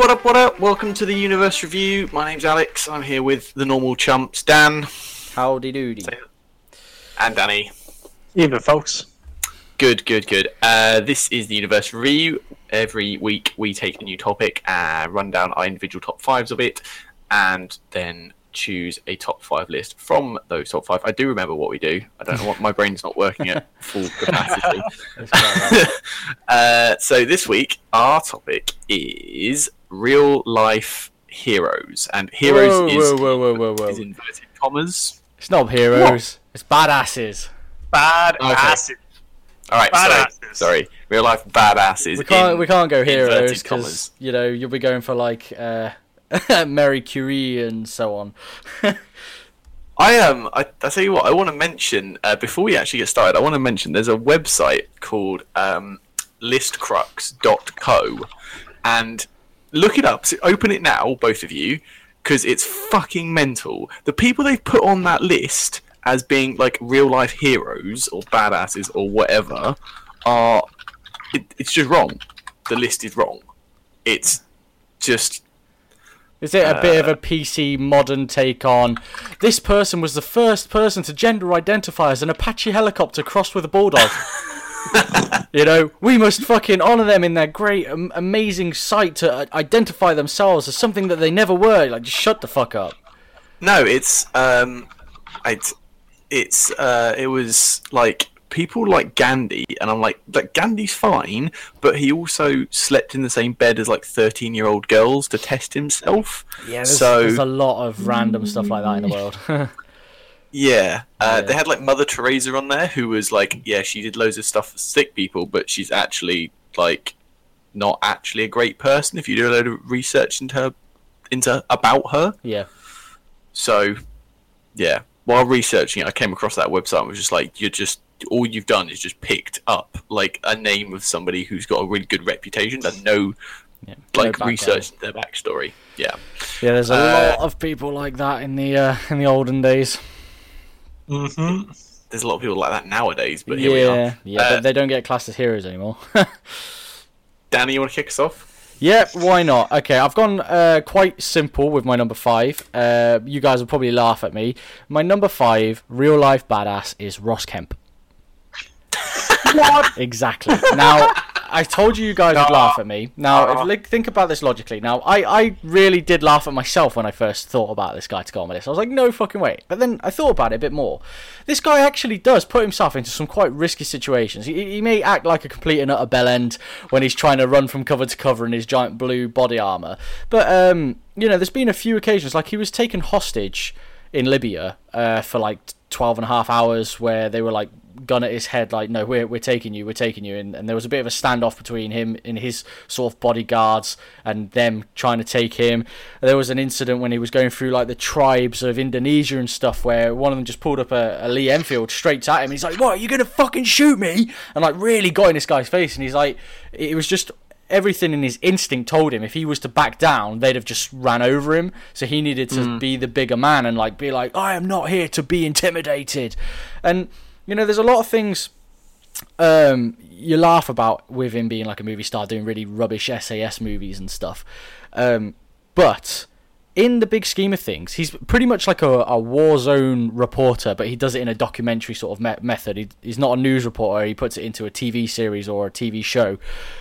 what up, what up? Welcome to the Universe Review. My name's Alex. I'm here with the normal chumps, Dan Howdy doody. and Danny. Even folks. Good, good, good. Uh, this is the Universe Review. Every week we take a new topic and run down our individual top fives of it, and then choose a top five list from those top five. I do remember what we do. I don't know what my brain's not working at full capacity. uh, so this week our topic is real life heroes, and heroes whoa, is, whoa, whoa, whoa, whoa, whoa. is inverted commas. It's not heroes. It's badasses. Bad Okay. acid. All right, sorry, Badasses. sorry. Real life badasses. We can't. in we can't go heroes because you know you'll be going for like uh, Mary Curie and so on. I am. Um, I, I tell you what. I want to mention uh, before we actually get started. I want to mention there's a website called um, listcrux.co, and look it up. So open it now, both of you, because it's fucking mental. The people they've put on that list as being like real life heroes or badasses or whatever are. It, it's just wrong. The list is wrong. It's just Is it a bit of Uh, a PC modern take on? This person was the first person to gender identify as an Apache helicopter crossed with a bulldog. you know, we must fucking honor them in their great, um, amazing sight to uh, identify themselves as something that they never were. Like, just shut the fuck up. No, it's um, it's it's uh, it was like people like Gandhi, and I'm like, like Gandhi's fine, but he also slept in the same bed as like 13 year old girls to test himself. Yeah, there's, so there's a lot of random stuff like that in the world. yeah, uh, Yeah. they had like Mother Teresa on there, who was like, yeah, she did loads of stuff for sick people, but she's actually like not actually a great person if you do a load of research into her, into about her. yeah. So, yeah, while researching it, I came across that website and was just like, you're just all you've done is just picked up like a name of somebody who's got a really good reputation and no yeah. like No research their backstory. Yeah, Yeah, there's a Uh, lot of people like that in the uh, in the olden days. Mm-hmm. there's a lot of people like that nowadays, but here we are. yeah, Uh, but they don't get classed as heroes anymore. Danny, you want to kick us off? yeah, why not? Okay, I've gone uh, quite simple with my number five. Uh, you guys will probably laugh at me. My number five, real life badass, is Ross Kemp. What? Exactly. Now, I told you you guys would laugh at me. Now, if, like, think about this logically. Now, I, I really did laugh at myself when I first thought about this guy to go on my list. I was like, no fucking way. But then I thought about it a bit more. This guy actually does put himself into some quite risky situations. He, he may act like a complete and utter bellend when he's trying to run from cover to cover in his giant blue body armor. But, um, you know, there's been a few occasions, like he was taken hostage in Libya uh, for like 12 and a half hours where they were like gun at his head like no we're, we're taking you we're taking you and, and there was a bit of a standoff between him and his sort of bodyguards and them trying to take him there was an incident when he was going through like the tribes of Indonesia and stuff where one of them just pulled up a, a Lee Enfield straight at him he's like what are you gonna fucking shoot me and like really got in this guy's face and he's like it was just everything in his instinct told him if he was to back down, they'd have just ran over him. So he needed to hmm. be the bigger man and like be like, I am not here to be intimidated. And you know, there's a lot of things um, you laugh about with him being like a movie star doing really rubbish SAS movies and stuff. Um, but in the big scheme of things, he's pretty much like a, a war zone reporter, but he does it in a documentary sort of me- method. He, he's not a news reporter; he puts it into a TV series or a TV show,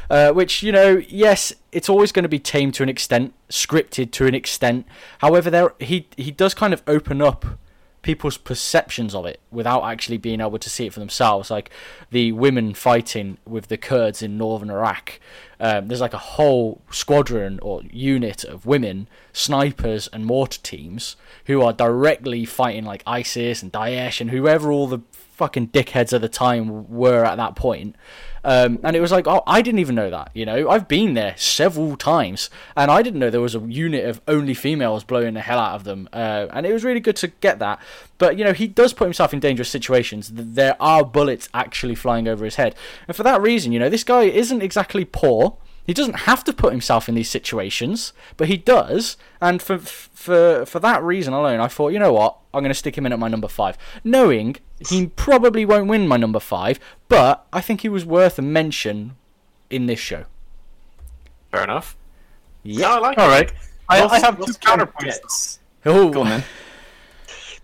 uh, which you know, yes, it's always going to be tamed to an extent, scripted to an extent. However, there he he does kind of open up people's perceptions of it without actually being able to see it for themselves. Like the women fighting with the Kurds in northern Iraq. Um, there's like a whole squadron or unit of women, snipers and mortar teams who are directly fighting like ISIS and Daesh and whoever all the fucking dickheads at the time were at that point. Um, and it was like, oh, I didn't even know that. You know, I've been there several times, and I didn't know there was a unit of only females blowing the hell out of them. Uh, and it was really good to get that. But you know, he does put himself in dangerous situations. There are bullets actually flying over his head, and for that reason, you know, this guy isn't exactly poor. He doesn't have to put himself in these situations, but he does. And for for for that reason alone, I thought, you know what, I'm going to stick him in at my number five, knowing he probably won't win my number five, but I think he was worth a mention in this show. Fair enough. Yeah, I like All it. right. I, I have two counterpoints. gets- Oh, Go on then.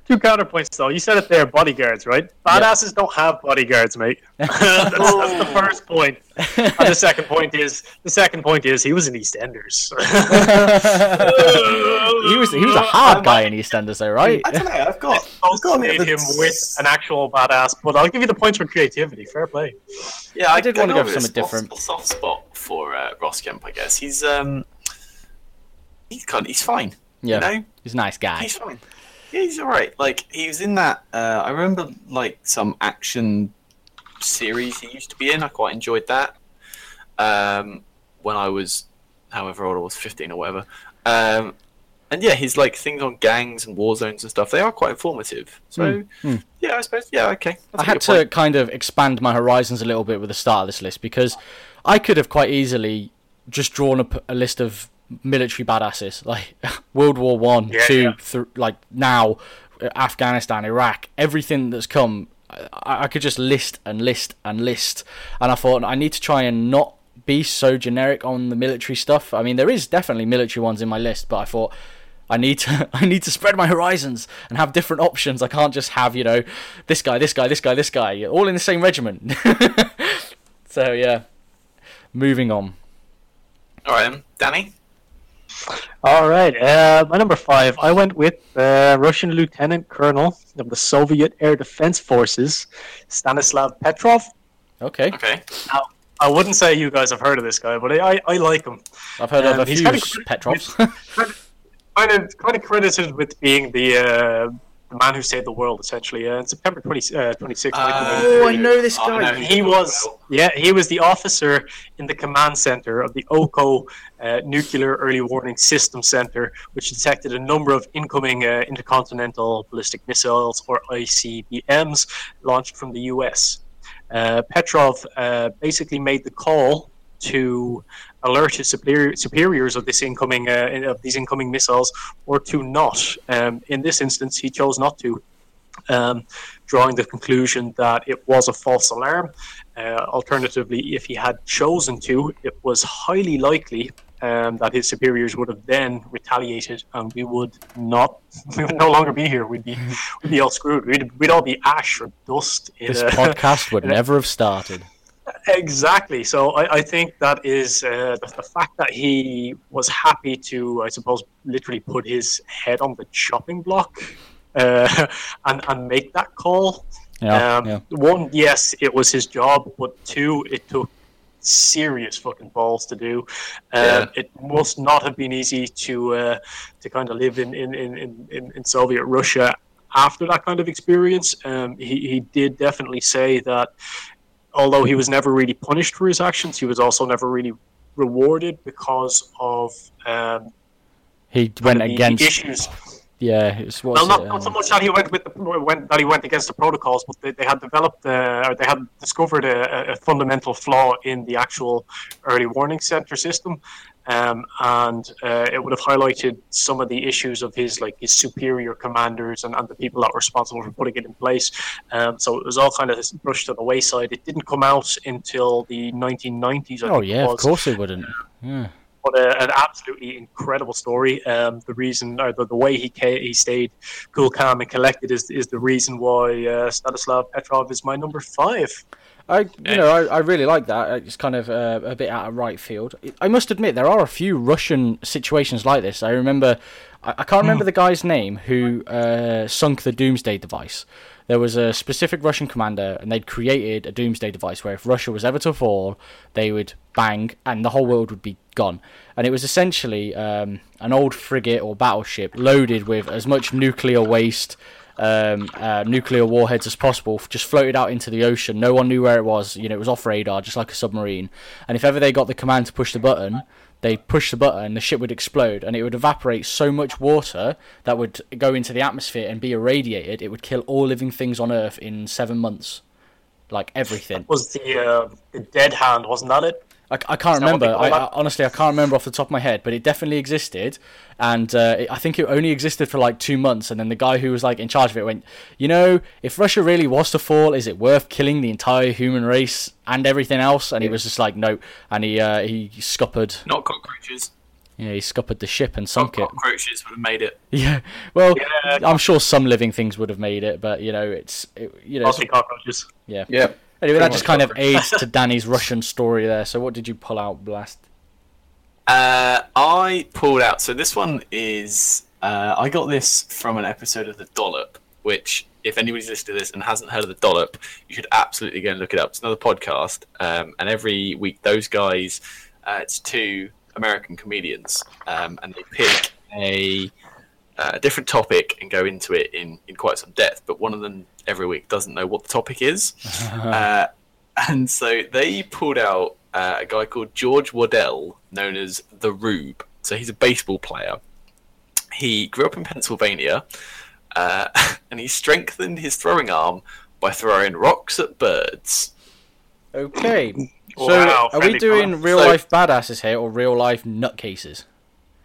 Two counterpoints, though. You said it there, bodyguards, right? Badasses don't have bodyguards, mate. that's, that's the first point. And the second point is the second point is he was in EastEnders. he was he was a hard guy in EastEnders, though, right? I don't know. I've got. I've got a bit him with an actual badass, but I'll give you the points for creativity. Fair play. Yeah, I did wanna go a for something a different. Soft spot for uh, Ross Kemp, I guess. He's um, he's kind. He's fine. Yeah, You know, he's a nice guy. he's fine. He's all right. Like he was in that. Uh, I remember like some action series he used to be in. I quite enjoyed that. Um, when I was, however old I was, fifteen or whatever. Um, and yeah, his like things on gangs and war zones and stuff. They are quite informative. So Hmm, yeah, I suppose. Yeah, okay. That's I had to point. kind of expand my horizons a little bit with the start of this list because I could have quite easily just drawn up a list of military badasses like World War One, Yeah, two, yeah. th- like now, uh, Afghanistan, Iraq, everything that's come. I-, I could just list and list and list, and I thought I need to try and not be so generic on the military stuff. I mean, there is definitely military ones in my list, but I thought I need to I need to spread my horizons and have different options. I can't just have, you know, this guy, this guy, this guy, this guy, all in the same regiment. so yeah. Moving on. All right. Danny. All right, uh, my number five. I went with uh, Russian Lieutenant Colonel of the Soviet Air Defense Forces, Stanislav Petrov. Okay. Okay. Now, I wouldn't say you guys have heard of this guy, but I, I, I like him. I've heard Um, of a he's few kinda- Petrovs. kind of kind of credited with being the uh, the man who saved the world, essentially. Uh, in September 20, uh, 26th, Oh, I know this Oh, guy. no, he was yeah he was the officer in the command center of the Oko uh, nuclear early warning system center which detected a number of incoming uh, intercontinental ballistic missiles or icbms launched from the us uh, petrov uh, basically made the call to alert his superior, superiors of this incoming uh, of these incoming missiles or to not um, in this instance he chose not to um, drawing the conclusion that it was a false alarm. Uh, alternatively, if he had chosen to, it was highly likely um, that his superiors would have then retaliated, and we would not, we would no longer be here. We'd be, we'd be all screwed. We'd, we'd all be ash or dust. In This a- podcast would in a- never have started. Exactly. So I, I think that is uh, the, the fact that he was happy to, I suppose, literally put his head on the chopping block uh, and and make that call. Yeah, um, yeah. One, yes, it was his job, but two, it took serious fucking balls to do. Um, Yeah. It must not have been easy to uh, to kind of live in in, in, in- in in Soviet Russia after that kind of experience. Um, he, he did definitely say that although he was never really punished for his actions, he was also never really rewarded because of um, He went against. issues. Yeah, it's what's Well, not, it, not so um, much that he went with the, went, that he went against the protocols, but they, they had developed uh, or they had discovered a, a fundamental flaw in the actual early warning center system, um, and uh, it would have highlighted some of the issues of his like his superior commanders and, and the people that were responsible for putting it in place. Um, so it was all kind of brushed to the wayside. It didn't come out until the 1990s. I Oh think it yeah, of course it wouldn't. Yeah. But a, an absolutely incredible story. Um, the reason, or the, the way he ca- he stayed cool, calm, and collected is is the reason why uh, Stanislav Petrov is my number five. I, you know, I, I really like that. It's kind of uh, a bit out of right field. I must admit, there are a few Russian situations like this. I remember, I, I can't remember the guy's name who uh, sunk the Doomsday device. There was a specific Russian commander, and they'd created a Doomsday device where if Russia was ever to fall, they would bang, and the whole world would be gone. And it was essentially um, an old frigate or battleship loaded with as much nuclear waste um, uh, nuclear warheads as possible, just floated out into the ocean. No one knew where it was. You know, it was off radar, just like a submarine. And if ever they got the command to push the button, they push the button, the ship would explode, and it would evaporate so much water that would go into the atmosphere and be irradiated. It would kill all living things on Earth in seven months, like everything. Was the uh, the dead hand? Wasn't that it? I, I can't Is that what remember. I. I, honestly, I can't remember off the top of my head, but it definitely existed, and uh, it, I think it only existed for like two months. And then the guy who was like in charge of it went, you know, if Russia really was to fall, is it worth killing the entire human race and everything else? And he was just like, no, and he uh, he scuppered. Not cockroaches. Yeah, he scuppered the ship and sunk it. Cockroaches would have made it. Yeah. Well, Yeah. I'm sure some living things would have made it, but you know, it's it, you know. Mostly cockroaches. yeah. Yeah. Anyway, that just kind of aids to Danny's Russian story there. So, what did you pull out, Blast? Uh, I pulled out. So this one is. Uh, I got this from an episode of The Dollop, which, if anybody's listened to this and hasn't heard of The Dollop, you should absolutely go and look it up. It's another podcast, um, and every week those guys, uh, it's two American comedians, um, and they pick a, a different topic and go into it in, in quite some depth. But one of them every week doesn't know what the topic is. Uh, and so they pulled out uh, a guy called George Waddell, known as the Rube. So he's a baseball player. He grew up in Pennsylvania, uh, and he strengthened his throwing arm by throwing rocks at birds. Okay. So, Wow, are we doing real So- life badasses here or real life nutcases?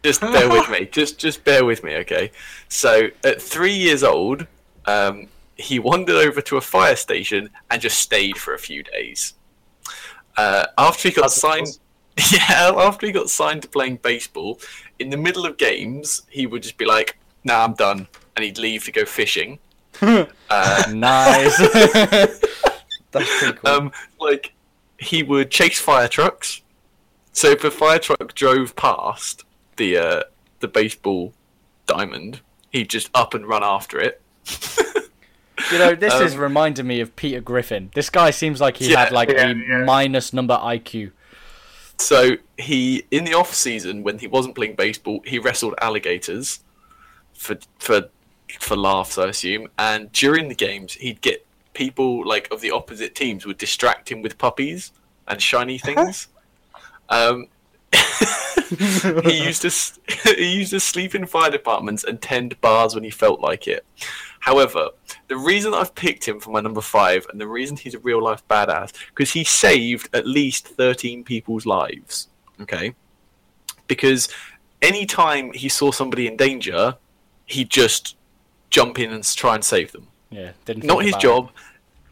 Just bear with me. Just just bear with me, okay? So at three years old, um, he wandered over to a fire station and just stayed for a few days. Uh, after he got That's signed, yeah, after he got signed to playing baseball, in the middle of games, he would just be like, "Nah, I'm done," and he'd leave to go fishing. uh, Nice. That's pretty cool. um, like he would chase fire trucks. So if a fire truck drove past the uh, the baseball diamond, he'd just up and run after it. you know, this is um, reminding me of Peter Griffin. This guy seems like he Yeah, had like yeah, a yeah. minus number IQ. So he, in the off season when he wasn't playing baseball, he wrestled alligators for for for laughs, I assume. And during the games, he'd get people like of the opposite teams would distract him with puppies and shiny things. Um, he used to he used to sleep in fire departments and tend bars when he felt like it. However, the reason I've picked him for my number five, and the reason he's a real life badass, because he saved at least thirteen people's lives. Okay, because anytime he saw somebody in danger, he'd just jump in and try and save them Yeah, didn't. not his job.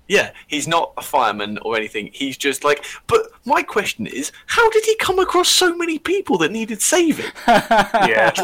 Yeah, he's not a fireman or anything. He's just like. But my question is, how did he come across so many people that needed saving? Yeah.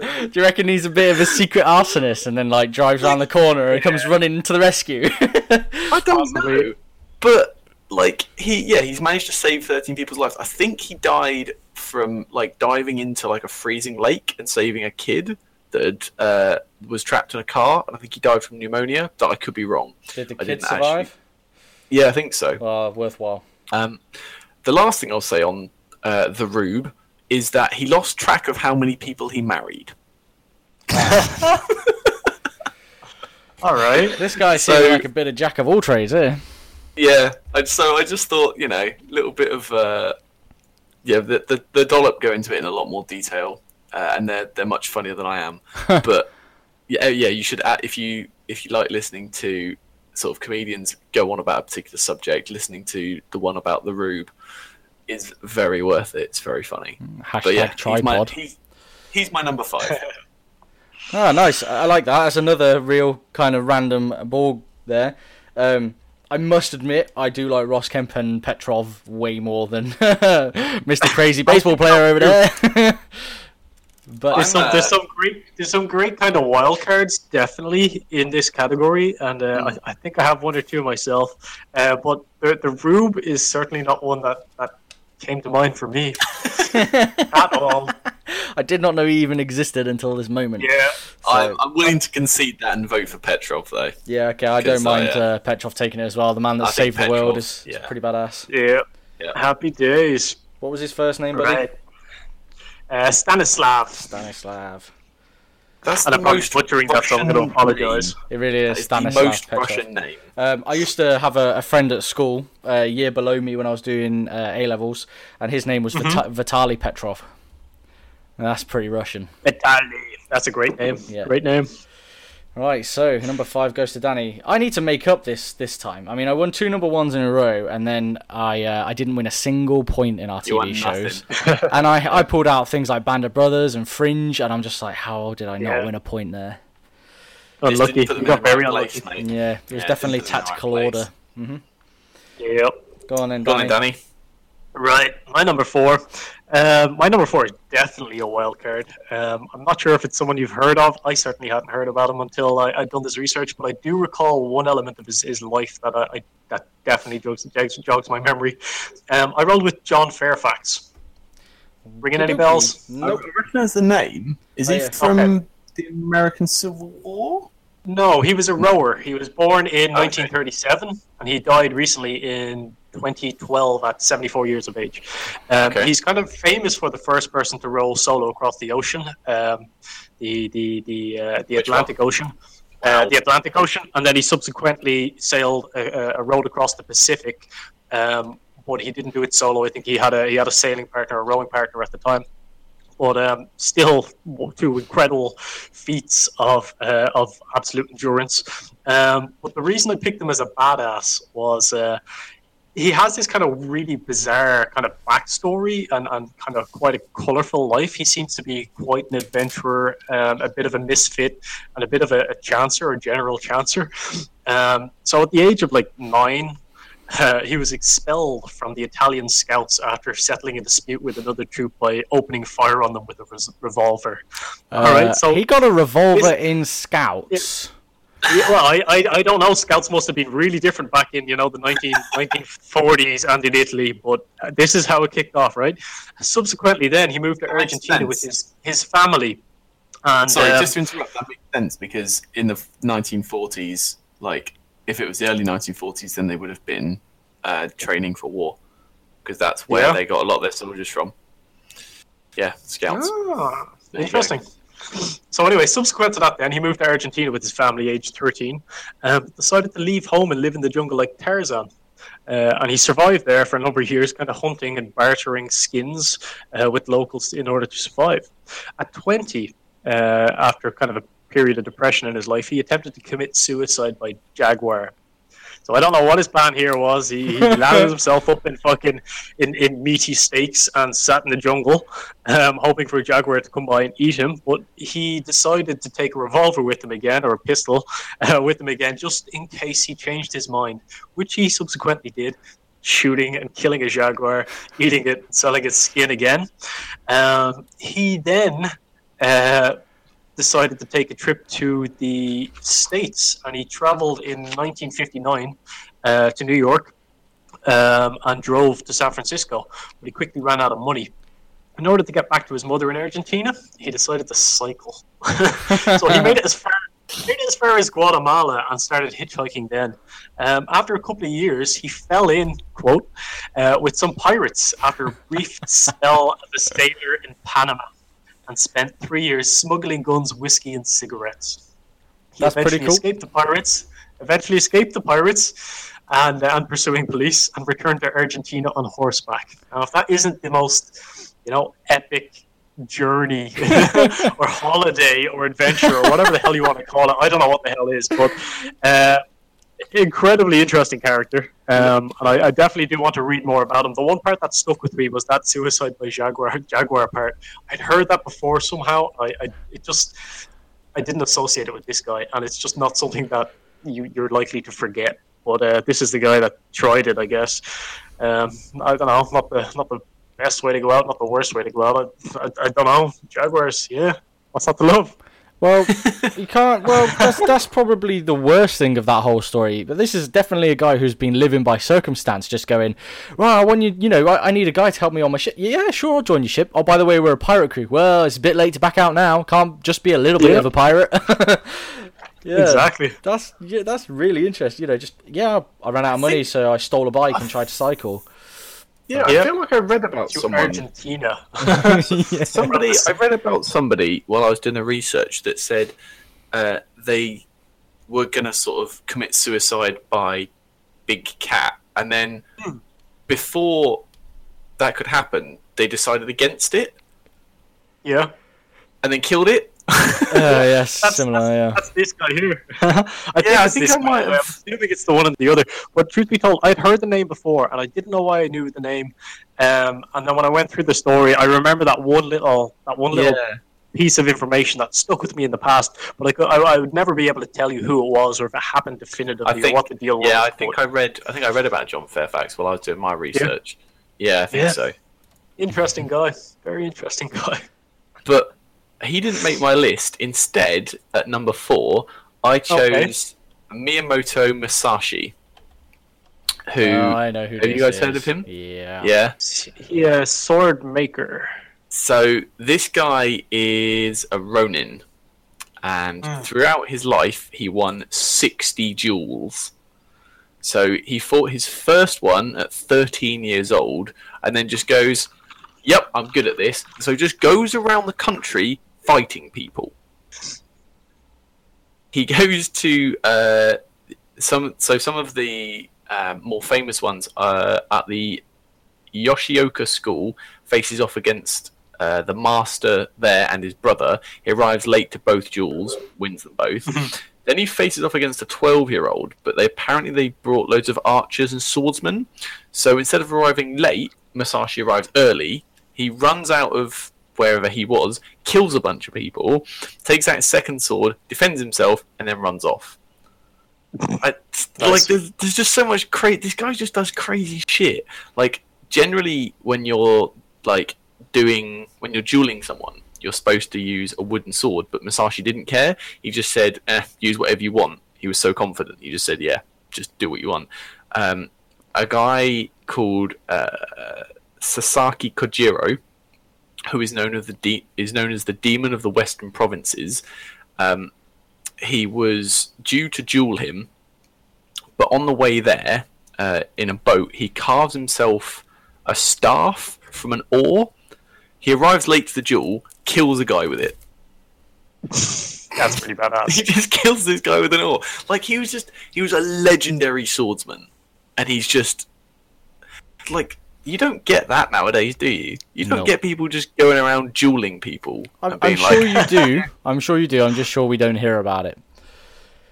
Do you reckon he's a bit of a secret arsonist and then like drives around the corner and comes running to the rescue? I don't know. But like he, yeah, he's managed to save thirteen people's lives. I think he died from like diving into like a freezing lake and saving a kid that uh, was trapped in a car. And I think he died from pneumonia. But I could be wrong. Did the kid survive? actually- Yeah, I think so. Well, worthwhile. Um, the last thing I'll say on uh, the Rube is that he lost track of how many people he married. All right. This guy So- seems like a bit of jack of all trades, eh? Yeah, and so I just thought, you know, a little bit of, uh, yeah, the, the the dollop go into it in a lot more detail, uh, and they're they're much funnier than I am. but yeah, yeah, you should add, if you if you like listening to sort of comedians go on about a particular subject, listening to the one about the Rube is very worth it. It's very funny. Hashtag But yeah, he's my, tripod. he's, he's my number five. Ah, nice. I I like that. That's another real kind of random ball there. Um, I must admit, I do like Ross Kemp and Petrov way more than Mr. Crazy Baseball Player over there. But There's some, I'm, there's uh, some great, there's some great kind of wild cards definitely in this category, and uh, I, I think I have one or two myself. Uh, but the, the Rube is certainly not one that, that came to mind for me at all. I did not know he even existed until this moment. Yeah, I'm, I'm willing to concede that and vote for Petrov, though. Yeah, okay, I don't Because I, mind uh, uh, Petrov taking it as well. The man that I think saved the world Petrov, is, is yeah. pretty badass. yeah. Yeah. Happy days. What was his first name, buddy? Right. Uh, Stanislav. Stanislav. That's And the I'm probably most butchering that, so I'm Russian going to apologise. name. It really is It's the Stanislav most Petrov. Russian name. Um, I used to have a, a friend at school, uh, a year below me when I was doing uh, A levels, and his name was Vita- Vitaly Petrov. And that's pretty Russian. Vitaly. That's a great name. Yeah. Great name. Right, so number five goes to Danny. I need to make up this this time. I mean, I won two number ones in a row, and then I uh, I didn't win a single point in our You TV shows. and I I pulled out things like Band of Brothers and Fringe, and I'm just like, how did I not Yeah. win a point there? Unlucky. You got very unlucky. place, mate. Yeah, it was Yeah, definitely just in the right tactical place. order. Yep. Go on then, Go on then, Danny. Right, my number four. Um, my number four is definitely a wild card. Um, I'm not sure if it's someone you've heard of. I certainly hadn't heard about him until I, I'd done this research, but I do recall one element of his, his life that I, I that definitely jogs, jogs, jogs my memory. Um, I rolled with John Fairfax. Ringing any bells? Nope. I recognise the name. Is Oh, he yeah. from Okay. the American Civil War? No, he was a rower. He was born in 1937, and he died recently in 2012 at 74 years of age. Um, Okay. He's kind of famous for the first person to row solo across the ocean, um, the the the uh, the Atlantic Ocean. Uh, the Atlantic Ocean, and then he subsequently sailed a, a road across the Pacific, um, but he didn't do it solo. I think he had a he had a sailing partner, a rowing partner at the time but um, still two incredible feats of uh, of absolute endurance. Um, but the reason I picked him as a badass was uh, he has this kind of really bizarre kind of backstory and, and kind of quite a colorful life. He seems to be quite an adventurer, um, a bit of a misfit, and a bit of a, a chancer, a general chancer. Um, so at the age of like nine, uh, he was expelled from the Italian scouts after settling a dispute with another troop by opening fire on them with a res- revolver. All right, Uh, so he got a revolver in Scouts. yeah, well, I, I, I don't know. Scouts must have been really different back in you know the 19, 1940s and in Italy, but uh, this is how it kicked off, right? Subsequently, then he moved to That makes Argentina with his his family. And Sorry, um, just to interrupt, that makes sense because in the 1940s, like if it was the early 1940s, then they would have been uh, training for war because that's where Yeah. they got a lot of their soldiers from. Yeah, scouts. Ah, interesting. So anyway, subsequent to that, then he moved to Argentina with his family, aged thirteen. Um, decided to leave home and live in the jungle like Tarzan. Uh, and he survived there for a number of years, kind of hunting and bartering skins uh, with locals in order to survive. At 20, uh, after kind of a period of depression in his life, he attempted to commit suicide by jaguar. So I don't know what his plan here was. He, he landed himself up in fucking in, in meaty steaks and sat in the jungle, um, hoping for a jaguar to come by and eat him. But he decided to take a revolver with him again, or a pistol uh, with him again, just in case he changed his mind, which he subsequently did, shooting and killing a jaguar, eating it, selling its skin again. Um, he then. Uh, decided to take a trip to the States, and he traveled in 1959 uh, to New York um, and drove to San Francisco. But he quickly ran out of money. In order to get back to his mother in Argentina, he decided to cycle. so he made it as far. Made as far as Guatemala and started hitchhiking then. Um, after a couple of years, he fell in, quote, uh, with some pirates after a brief spell as a sailor in Panama and spent three years smuggling guns, whiskey, and cigarettes. He That's pretty eventually cool. escaped the pirates. Eventually escaped the pirates, and uh, and pursuing police, and returned to Argentina on horseback. Now, if that isn't the most, you know, epic journey or holiday or adventure or whatever the hell you want to call it, I don't know what the hell is, but. Uh, incredibly interesting character, um, and I, I definitely do want to read more about him. The one part that stuck with me was that suicide by jaguar jaguar part. I'd heard that before somehow. I, I it just I didn't associate it with this guy, and it's just not something that you, you're likely to forget. But uh, this is the guy that tried it, I guess. Um, I don't know, not the not the best way to go out, not the worst way to go out. I, I, I don't know. Jaguars, yeah. What's not to love? Well, you can't. Well, that's that's probably the worst thing of that whole story. But this is definitely a guy who's been living by circumstance, just going, "Well, when you, you know, I, I need a guy to help me on my ship. Yeah, sure, I'll join your ship. Oh, by the way, we're a pirate crew. Well, it's a bit late to back out now. Can't just be a little bit Yeah. of a pirate." yeah, Exactly. That's yeah, that's really interesting. You know, just yeah, I ran out of money, so I stole a bike and tried to cycle. Yeah, Yeah. I feel like I read about To someone. Argentina. Somebody, I read about somebody while I was doing the research that said uh, they were going to sort of commit suicide by big cat, and then Hmm. before that could happen, they decided against it Yeah. and then killed it. Yes, That's- similar. Yeah. That's this guy here. I think Yeah, I think I might I'm assuming it's the one and the other. But truth be told, I'd heard the name before, and I didn't know why I knew the name. Um, and then when I went through the story, I remember that one little that one little piece of information that stuck with me in the past. But I, could, I, I would never be able to tell you who it was or if it happened definitively I think- what the deal was. Yeah, I think I read. I think I read about John Fairfax while I was doing my research. Yeah, I think Yeah. so. Interesting guy. Very interesting guy. But he didn't make my list. Instead, at number four, I chose Miyamoto Musashi. Who? Oh, I know who. have you this guys heard of him? Yeah. yeah. Yeah, sword maker. So this guy is a Ronin, and Mm. throughout his life, he won sixty duels. So he fought his first one at 13 years old, and then just goes, "Yep, I'm good at this." So just goes around the country fighting people. He goes to uh, some, so some of the um, more famous ones uh, at the Yoshioka School faces off against uh, the master there and his brother. He arrives late to both duels, wins them both. then he faces off against a 12 year old, but they apparently they brought loads of archers and swordsmen. So instead of arriving late, Musashi arrives early. He runs out of wherever he was, kills a bunch of people, takes out his second sword, defends himself, and then runs off. I, like there's, there's just so much crazy. This guy just does crazy shit. Like generally, when you're like doing when you're dueling someone, you're supposed to use a wooden sword. But Musashi didn't care. He just said, eh, "Use whatever you want." He was so confident. He just said, "Yeah, just do what you want." Um, a guy called uh, Sasaki Kojiro, who is known as the de- is known as the Demon of the Western Provinces. Um, he was due to duel him, but on the way there, uh, in a boat, he carves himself a staff from an oar. He arrives late to the duel, kills a guy with it. That's pretty badass. He just kills this guy with an oar. Like he was just he was a legendary swordsman, and he's just like you don't get that nowadays, do you? You don't No. get people just going around dueling people. I'm, and being I'm sure like, you do. I'm sure you do. I'm just sure we don't hear about it.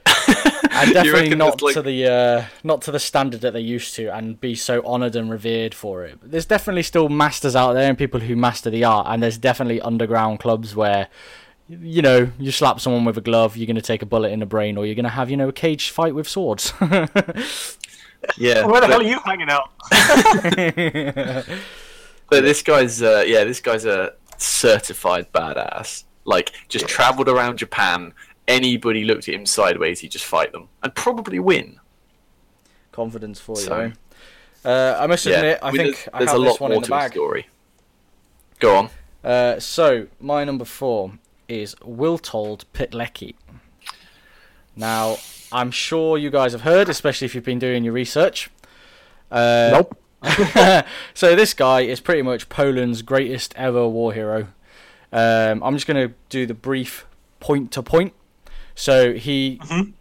And definitely not like- to the uh, not to the standard that they used to, and be so honoured and revered for it. There's definitely still masters out there and people who master the art, and there's definitely underground clubs where, you know, you slap someone with a glove, you're going to take a bullet in the brain, or you're going to have you know a cage fight with swords. yeah. Where the but- hell are you hanging out? But this guy's, uh, yeah, this guy's a certified badass. Like, just travelled around Japan. Anybody looked at him sideways, he'd just fight them and probably win. Confidence for you. So- eh? Uh, I must Yeah, admit, I mean, think there's, I there's have a this lot one more to the story. Go on. Uh, so my number four is Witold Pitlecki. Now, I'm sure you guys have heard, especially if you've been doing your research. Uh, Nope. so this guy is pretty much Poland's greatest ever war hero. Um, I'm just going to do the brief point to point. So he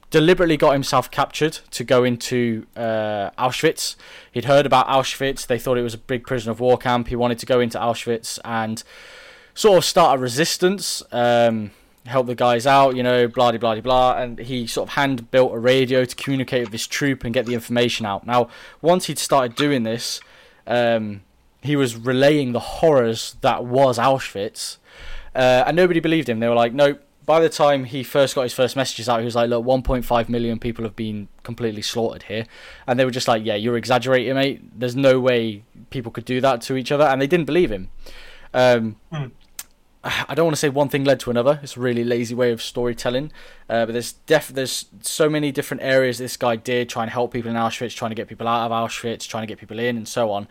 deliberately got himself captured to go into uh, Auschwitz. He'd heard about Auschwitz. They thought it was a big prison of war camp. He wanted to go into Auschwitz and sort of start a resistance, um, help the guys out, you know, blah de blah blah. And he sort of hand built a radio to communicate with his troop and get the information out. Now, once he'd started doing this, um, he was relaying the horrors that was Auschwitz, uh, and nobody believed him. They were like, nope. By the time he first got his first messages out, he was like, "Look, 1.5 million people have been completely slaughtered here," and they were just like, "Yeah, you're exaggerating, mate. There's no way people could do that to each other," and they didn't believe him. Um, I don't want to say one thing led to another. It's a really lazy way of storytelling. Uh, but there's def- there's so many different areas this guy did trying to help people in Auschwitz, trying to get people out of Auschwitz, trying to get people in, and so on.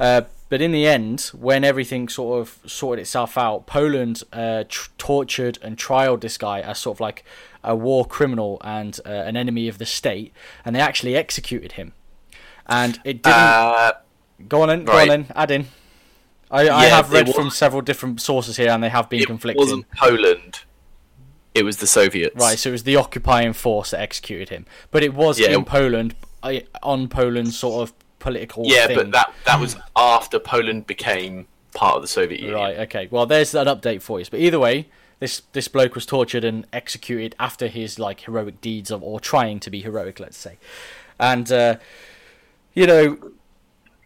Uh, but in the end, when everything sort of sorted itself out, Poland uh, tr- tortured and trialed this guy as sort of like a war criminal and uh, an enemy of the state, and they actually executed him. And it didn't. Uh, go on in, go right. on in, add in. I, I have read it from several different sources here, and they have been it conflicting. It wasn't Poland. It was the Soviets. Right, so it was the occupying force that executed him, but it was Yeah. in Poland, uh, on Poland's sort of political. Yeah, thing. but that that was after Poland became part of the Soviet Union. Right. Okay. Well, there's an update for you. But either way, this this bloke was tortured and executed after his like heroic deeds of, or trying to be heroic, let's say. And uh, you know,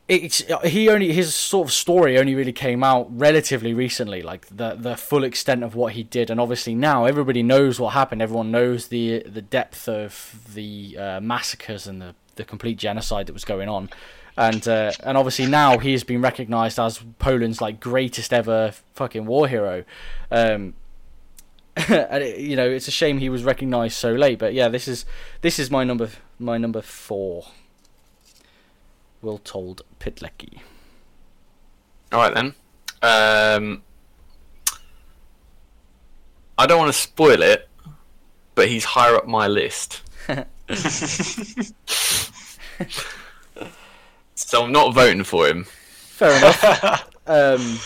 it's he only his sort of story only really came out relatively recently, like the the full extent of what he did. And obviously now everybody knows what happened. Everyone knows the the depth of the uh, massacres and the the complete genocide that was going on. and uh, and obviously now he has been recognised as Poland's like greatest ever fucking war hero. Um, and it, you know, it's a shame he was recognised so late. But yeah, this is this is my number my number four. Witold Pitlecki. All right then. Um, I don't want to spoil it, but he's higher up my list. so I'm not voting for him. Fair enough. um,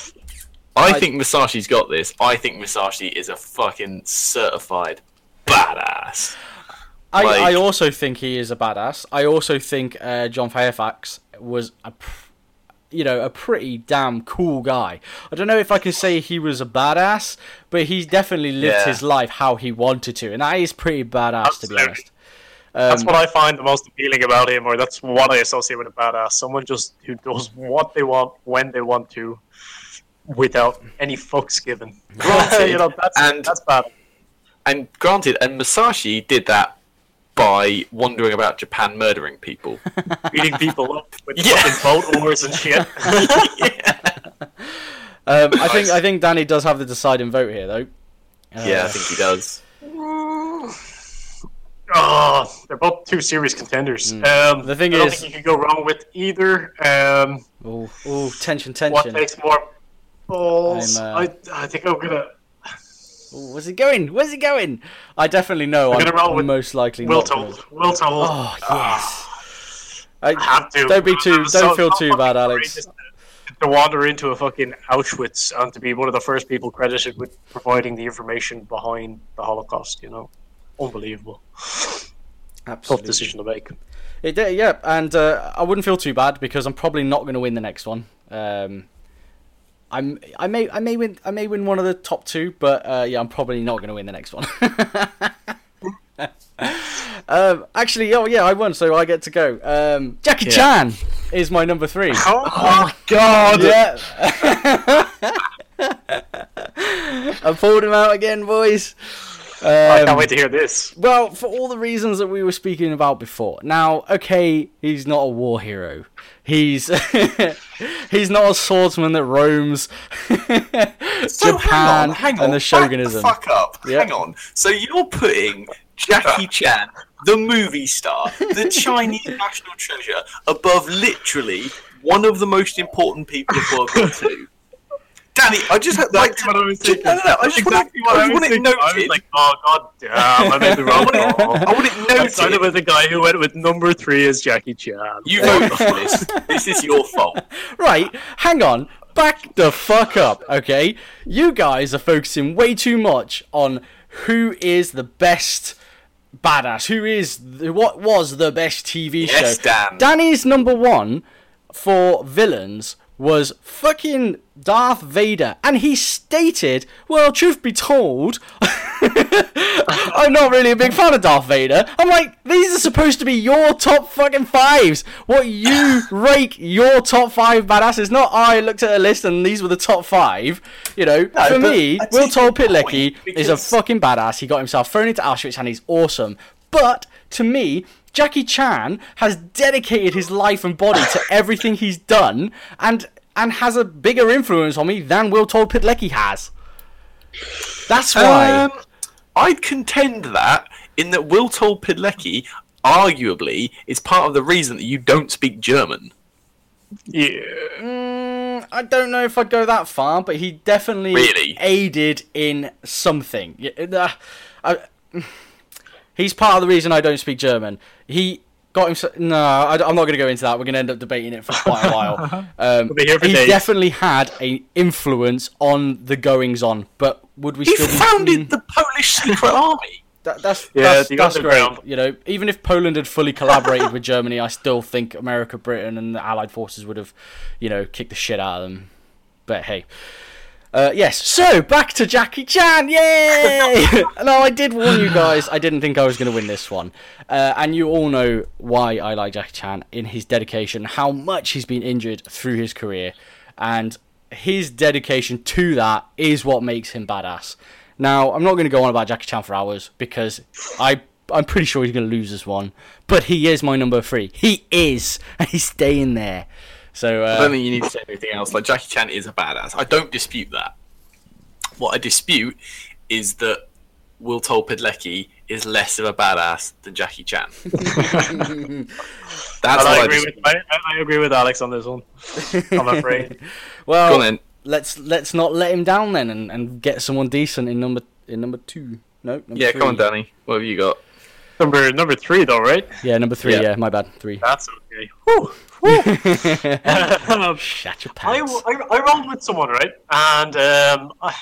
I, I- think Musashi's got this. I think Musashi is a fucking certified badass. I, Like- I also think he is a badass. I also think uh, John Fairfax was a, you know, a pretty damn cool guy. I don't know if I can say he was a badass, but he definitely lived Yeah. his life how he wanted to, and that is pretty badass to be Absolutely. honest. Um, That's what I find the most appealing about him, or that's what I associate with a badass. Someone just who does what they want when they want to, without any fucks given. Granted, you know, that's and- that's bad. And granted, and Musashi did that by wandering about Japan murdering people. Beating people up with Yeah. fucking boat oars and shit. um, I think I think Danny does have the deciding vote here, though. Uh, yeah, I think he does. Oh, they're both two serious contenders. Um, Mm. The thing I don't is- think you could go wrong with either. Um, Oh, oh, tension, what tension. takes more balls? I'm, uh, I, I think I'm gonna. Ooh, where's he going? Where's he going? I definitely know. I'm I'm, gonna roll with most likely Witold. Will told. Oh yes. I, I have to. Don't be too- don't so- feel too bad, Alex. To wander into a fucking Auschwitz and to be one of the first people credited with providing the information behind the Holocaust, you know, unbelievable. Absolutely. Tough decision to make. It did, yeah, and uh, I wouldn't feel too bad because I'm probably not going to win the next one. Um, I'm, I may, I may win, I may win one of the top two, but uh, yeah, I'm probably not going to win the next one. um, actually, oh yeah, I won, so I get to go. Um, Jackie Yeah. Chan is my number three. Oh God! Yeah. I pulled him out again, boys. I Um, can't wait to hear this. well, for all the reasons that we were speaking about before. Now, okay, he's not a war hero. He's he's not a swordsman that roams So Japan hang on, hang on, and the back the shogunism. fuck up. Yeah. Hang on. So you're putting Jackie Chan, the movie star, the Chinese national treasure, above literally one of the most important people of World War Two. Danny, I just had like Exactly what I was just- thinking. no, no, no, I just exactly want, what I I was want it noted. I was like, oh god damn, I made the wrong call. I want it I noted. started with the guy who went with number three as Jackie Chan. You voted for this. This is your fault. Right, hang on. Back the fuck up, okay? You guys are focusing way too much on who is the best badass, who is the, what was the best TV Yes, show. Dan. Danny's number one for villains was fucking Darth Vader, and he stated, well, truth be told, I'm not really a big fan of Darth Vader. I'm like, these are supposed to be your top fucking fives. What you rake your top five badasses, not I looked at a list and these were the top five. You know, for me, Witold Pitlecki point, is a fucking badass. He got himself thrown into Auschwitz and he's awesome. But to me, Jackie Chan has dedicated his life and body to everything he's done and and has a bigger influence on me than Witold Pitlecki has. That's why. Um, I'd contend that in that Witold Pidlecki arguably is part of the reason that you don't speak German. Yeah. Mm, I don't know if I'd go that far, but he definitely Really? aided in something. Y- uh, I- he's part of the reason I don't speak German. He got himself. No, I, am not going to go into that. We're going to end up debating it for quite a while. Um, We'll be he days. definitely had an influence on the goings on, but would we He still be? founded the Polish secret army. That, that's Yeah, that's, the that's great. underground. You know, even if Poland had fully collaborated with Germany, I still think America, Britain, and the Allied forces would have, you know, kicked the shit out of them. But hey. Uh, yes, so back to Jackie Chan, yay! no, I did warn you guys. I didn't think I was going to win this one, uh, and you all know why I like Jackie Chan in his dedication, how much he's been injured through his career, and his dedication to that is what makes him badass. Now, I'm not going to go on about Jackie Chan for hours because I I'm pretty sure he's going to lose this one. But he is my number three. He is, and he's staying there. So uh, I don't think you need to say anything else. Like Jackie Chan is a badass. I don't dispute that. What I dispute is that Witold Pilecki is less of a badass than Jackie Chan. That's I I, agree dispute. with I, I agree with Alex on this one. I'm afraid. well, Go on then. let's let's not let him down then, and, and get someone decent in number in number two. No, number Yeah, three. come on, Danny. What have you got? number number three though, right? Yeah, number three. Yeah. Yeah, my bad. Three. That's okay. Whew. Um, Shut your I, pants. I, I rolled with someone, right? And um, I,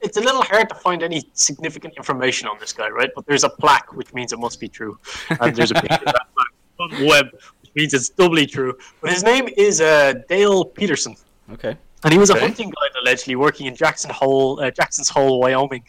it's a little hard to find any significant information on this guy, right? But there's a plaque, which means it must be true. And there's a picture of that plaque on the web, which means it's doubly true. But his name is uh, Dale Peterson. Okay. And he was a hunting guide allegedly working in Jackson Hole, uh, Jackson's Hole, Wyoming.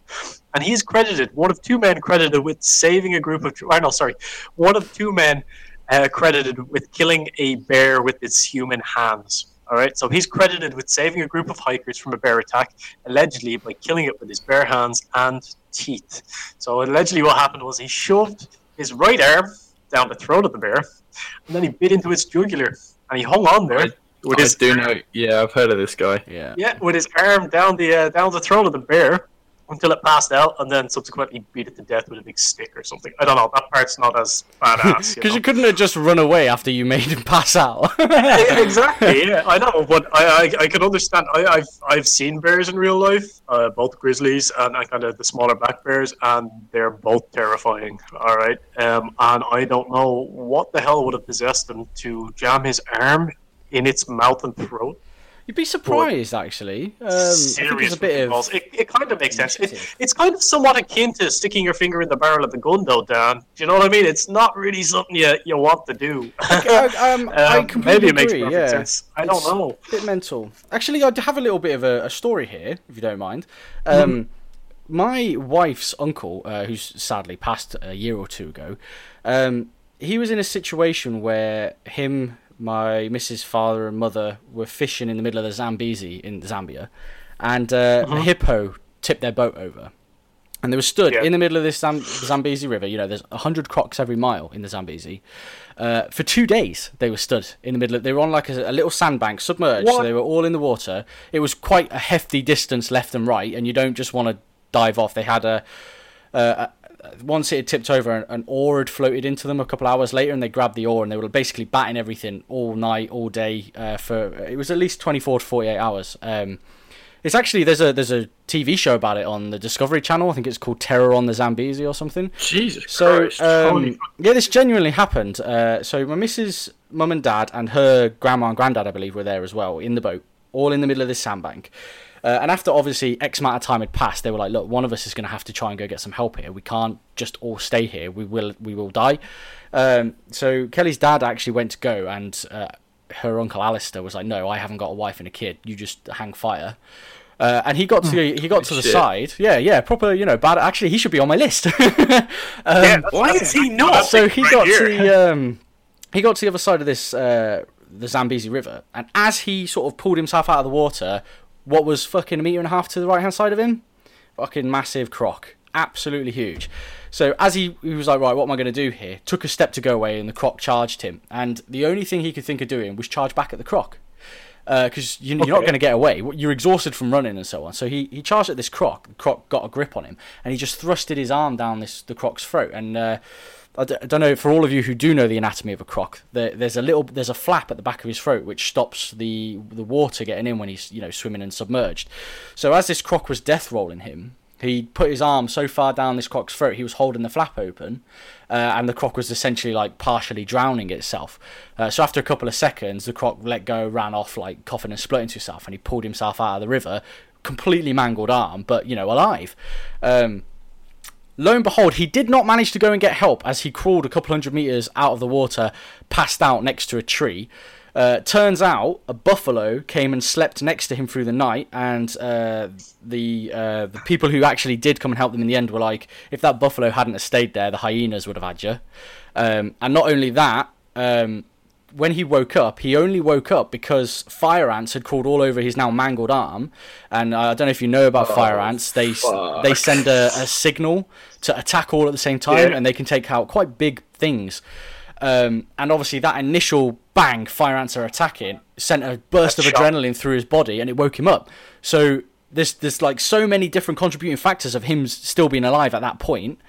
And he's credited, one of two men credited with saving a group of, or no, sorry, one of two men uh, credited with killing a bear with its human hands. All right, so he's credited with saving a group of hikers from a bear attack, allegedly by killing it with his bare hands and teeth. So allegedly, what happened was he shoved his right arm down the throat of the bear, and then he bit into its jugular, and he hung on there with I his do know. Yeah, I've heard of this guy. Yeah. yeah, with his arm down the uh, down the throat of the bear until it passed out, and then subsequently beat it to death with a big stick or something. I don't know. That part's not as badass. Because You you couldn't have just run away after you made him pass out. exactly. Yeah, I know, but I, I, I can understand. I, I've I've seen bears in real life, uh, both grizzlies and, and kind of the smaller black bears, and they're both terrifying. All right, um, and I don't know what the hell would have possessed him to jam his arm in its mouth and throat. You'd be surprised, actually. Um, serious it's a bit of. balls. It, it kind of makes sense. It, it's kind of somewhat akin to sticking your finger in the barrel of the gun, though, Dan. Do you know what I mean? It's not really something you, you want to do. I, um, I Um, completely maybe it makes agree. perfect yeah. sense. I don't know. a bit mental. Actually, I have a little bit of a, a story here, if you don't mind. Um, My wife's uncle, uh, who's sadly passed a year or two ago, um, he was in a situation where him, my Mrs. Father, and mother were fishing in the middle of the Zambezi in Zambia, and uh, a hippo tipped their boat over. And they were stood Yeah. in the middle of this Zam- Zambezi River. You know, there's 100 crocs every mile in the Zambezi. Uh, for two days, they were stood in the middle. Of, they were on like a, a little sandbank, submerged. So they were all in the water. It was quite a hefty distance left and right, and you don't just want to dive off. They had a, a, once it had tipped over, an, an oar had floated into them a couple hours later, and they grabbed the oar and they were basically batting everything all night, all day. Uh, for it was at least 24 to 48 hours. Um, it's actually there's a there's a TV show about it on the Discovery Channel. I think it's called Terror on the Zambezi or something. Jesus So Christ. Um, yeah, this genuinely happened. Uh, so my missus, mum and dad, and her grandma and granddad, I believe, were there as well in the boat, all in the middle of this sandbank. Uh, and after obviously X amount of time had passed, they were like, "Look, one of us is going to have to try and go get some help here. We can't just all stay here. We will, we will die." Um, so Kelly's dad actually went to go, and uh, her uncle Alistair was like, "No, I haven't got a wife and a kid. You just hang fire." Uh, and he got to he got to the Shit. side. Yeah, yeah, proper. You know, bad. Actually, he should be on my list. um, Yeah, Why is he not? so he right got here. to the um, he got to the other side of this uh, the Zambezi River, and as he sort of pulled himself out of the water, what was fucking a meter and a half to the right hand side of him, fucking massive croc, absolutely huge. So as he, he was like, right, what am I going to do here? Took a step to go away, and the croc charged him. And the only thing he could think of doing was charge back at the croc because you, you're not going to get away. You're exhausted from running and so on. So he, he charged at this croc. The croc got a grip on him, and he just thrusted his arm down this the croc's throat. And uh, I, don't know for all of you who do know the anatomy of a croc. There, there's a little there's a flap at the back of his throat which stops the the water getting in when he's you know swimming and submerged. So as this croc was death rolling him. He put his arm so far down this croc's throat, he was holding the flap open, uh, and the croc was essentially like partially drowning itself. Uh, so after a couple of seconds, the croc let go, ran off like coughing and splutting to himself, and he pulled himself out of the river, completely mangled arm, but you know alive. Um, lo and behold, he did not manage to go and get help as he crawled a couple hundred meters out of the water, passed out next to a tree. Uh, turns out a buffalo came and slept next to him through the night, and uh, the uh, the people who actually did come and help them in the end were like, if that buffalo hadn't stayed there, the hyenas would have had you. Um, and not only that, um, when he woke up, he only woke up because fire ants had crawled all over his now mangled arm. And uh, I don't know if you know about fire ants. They fuck. they send a, a signal to attack all at the same time, Yeah. and they can take out quite big things. Um, and obviously, that initial bang, fire ants are attacking, sent a burst of shock. adrenaline through his body, and it woke him up. So there's there's like so many different contributing factors of him still being alive at that point.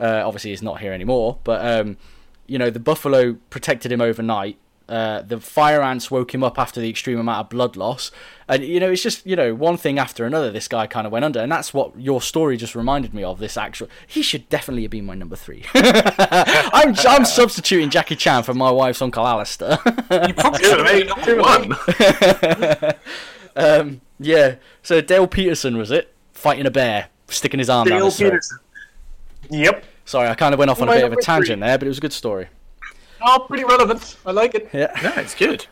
Uh, obviously, he's not here anymore, but um, you know, the buffalo protected him overnight. Uh, the fire ants woke him up after the extreme amount of blood loss, and you know, it's just you know one thing after another. This guy kind of went under, and that's what your story just reminded me of. This actual, he should definitely have been my number three. I'm I'm substituting Jackie Chan for my wife's uncle Alistair. You probably should have made number one. um, yeah. So Dale Peterson was it fighting a bear, sticking his arm down Dale his throat. Peterson. Yep. Sorry, I kind of went off on a bit of a number three. tangent there, but it was a good story. Oh, pretty relevant. I like it. Yeah. No, it's good.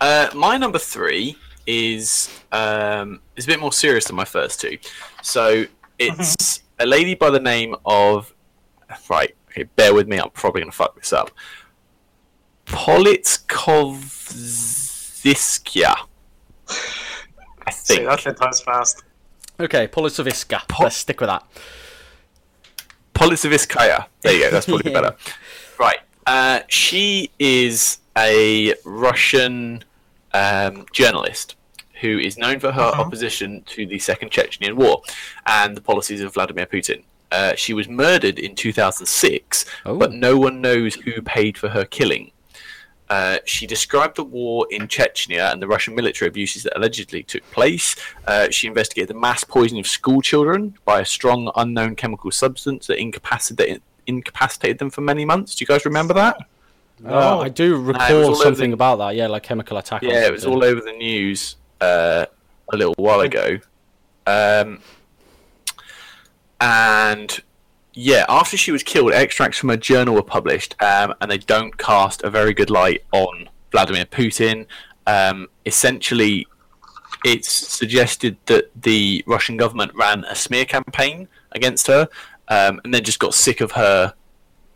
Uh, my number three is um, is a bit more serious than my first two. So it's a lady by the name of right. Okay, bear with me. I'm probably going to fuck this up. Politkovskaya. I Say think that ten times fast. Okay, Polisoviska. Po- Let's stick with that. Politkovskaya. There you go. That's probably Yeah. better. Right. Uh, she is a Russian um, journalist who is known for her Uh-huh. opposition to the Second Chechenian War and the policies of Vladimir Putin. Uh, she was murdered in 2006, Oh. but no one knows who paid for her killing. Uh, she described the war in Chechnya and the Russian military abuses that allegedly took place. Uh, she investigated the mass poisoning of school children by a strong unknown chemical substance that incapacitated, incapacitated them for many months. Do you guys remember that? Uh, I do recall over something the- about that. Yeah, like chemical attack. Yeah, it was all over the news uh, a little while ago. Um, and yeah, after she was killed, extracts from her journal were published, um, and they don't cast a very good light on Vladimir Putin. Um, essentially, it's suggested that the Russian government ran a smear campaign against her, um, and then just got sick of her,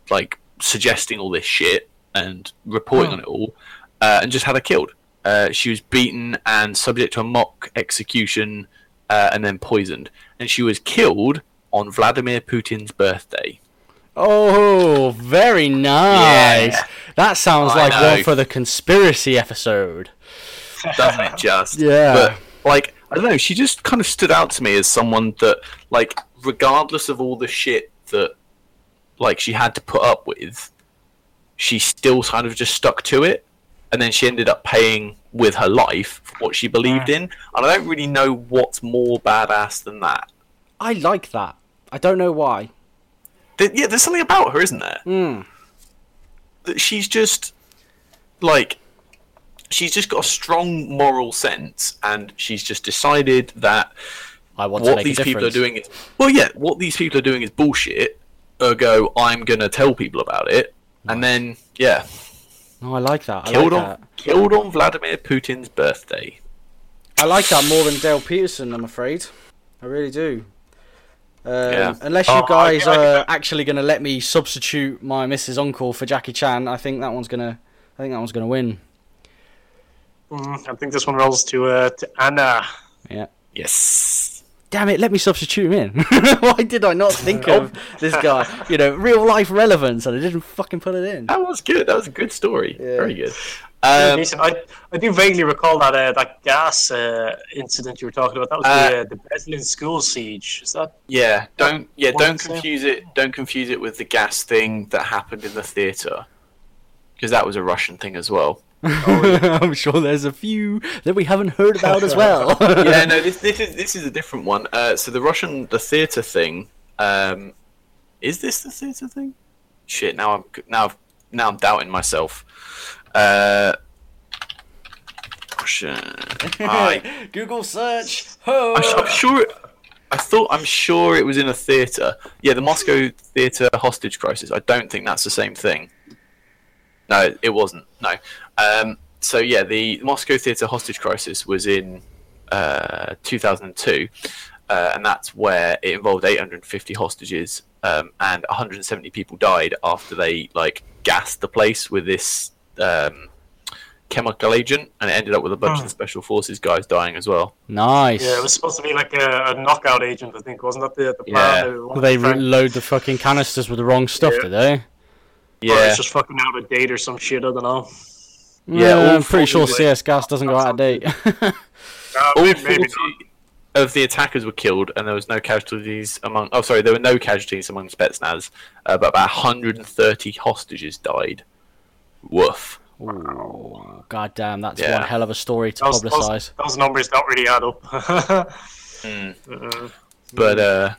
like suggesting all this shit and reporting on it all, uh, and just had her killed. Uh, she was beaten and subject to a mock execution, uh, and then poisoned. And she was killed on Vladimir Putin's birthday. Oh, very nice. Yeah. That sounds I like know. one for the conspiracy episode. doesn't it just? Yeah. But like, I don't know. She just kind of stood out to me as someone that, like, regardless of all the shit that, like, she had to put up with, she still kind of just stuck to it, and then she ended up paying with her life for what she believed in. And I don't really know what's more badass than that. I like that. I don't know why. There- yeah, there's something about her, isn't there? Hmm. That she's just like she's just got a strong moral sense, and she's just decided that I want to what make these a people are doing is well, yeah, what these people are doing is bullshit. Ergo, I'm gonna tell people about it, and then yeah, Oh, I like that. I killed like on that. killed on Vladimir Putin's birthday. I like that more than Dale Peterson. I'm afraid. I really do. Um, Yeah. Unless you Oh, I guys can- I are actually going to let me substitute my Mrs. Uncle for Jackie Chan, I think that one's gonna. I think that one's gonna win. Mm, I think this one rolls to uh, to Anna. Yeah. Yes. Damn it! Let me substitute him in. Why did I not think of this guy? You know, real life relevance, and I didn't fucking put it in. That was good. That was a good story. Yeah. Very good. Um, decent. I, I do vaguely recall that uh, that gas uh, incident you were talking about. That was Uh, the uh, the Beslan school siege. Is that? Yeah, don't yeah, don't confuse it. Don't confuse it with the gas thing that happened in the theater, because that was a Russian thing as well. I'm sure there's a few that we haven't heard about as well. yeah, no, this this is this is a different one. Uh, so the Russian the theater thing, um, is this the theater thing? Shit, now I'm now I've, now I'm doubting myself. Uh, Russian. I, Google search. Ho. I'm, I'm sure. It, I thought I'm sure it was in a theater. Yeah, the Moscow theater hostage crisis. I don't think that's the same thing. No, it wasn't. No. Um, so yeah, the Moscow theater hostage crisis was in uh, 2002, uh, and that's where it involved 850 hostages, um, and 170 people died after they like gassed the place with this um, chemical agent, and it ended up with a bunch of the special forces guys dying as well. Nice. Yeah, it was supposed to be like a, a knockout agent, I think, wasn't that the, the Yeah. plan? One Well, they of the friends- reload the fucking canisters with the wrong stuff, Yeah. did they? Yeah, or Yeah, it's just fucking out of date or some shit, I don't know. Yeah, I'm pretty sure 40 CS gas doesn't go out of date. Uh, all maybe, maybe 40 of the attackers were killed, and there was no casualties among. Oh, sorry, there were no casualties among Spetsnaz, uh, but about 130 hostages died. Woof. Ooh, God damn, that's Yeah. one hell of a story to those, those, publicise. those numbers don't really add up. Mm. Uh, But uh,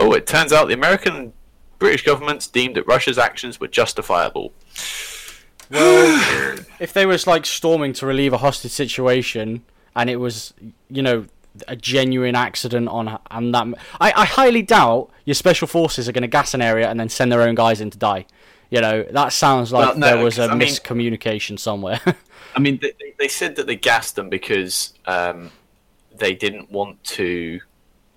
oh, it turns out the American and British governments deemed that Russia's actions were justifiable. Well, if they was like storming to relieve a hostage situation, and it was, you know, a genuine accident on and that, I, I highly doubt your special forces are going to gas an area and then send their own guys in to die. You know, that sounds like Well, no, there was a 'cause, I mean- miscommunication somewhere. I mean, they, they- they said that they gassed them because um, they didn't want to,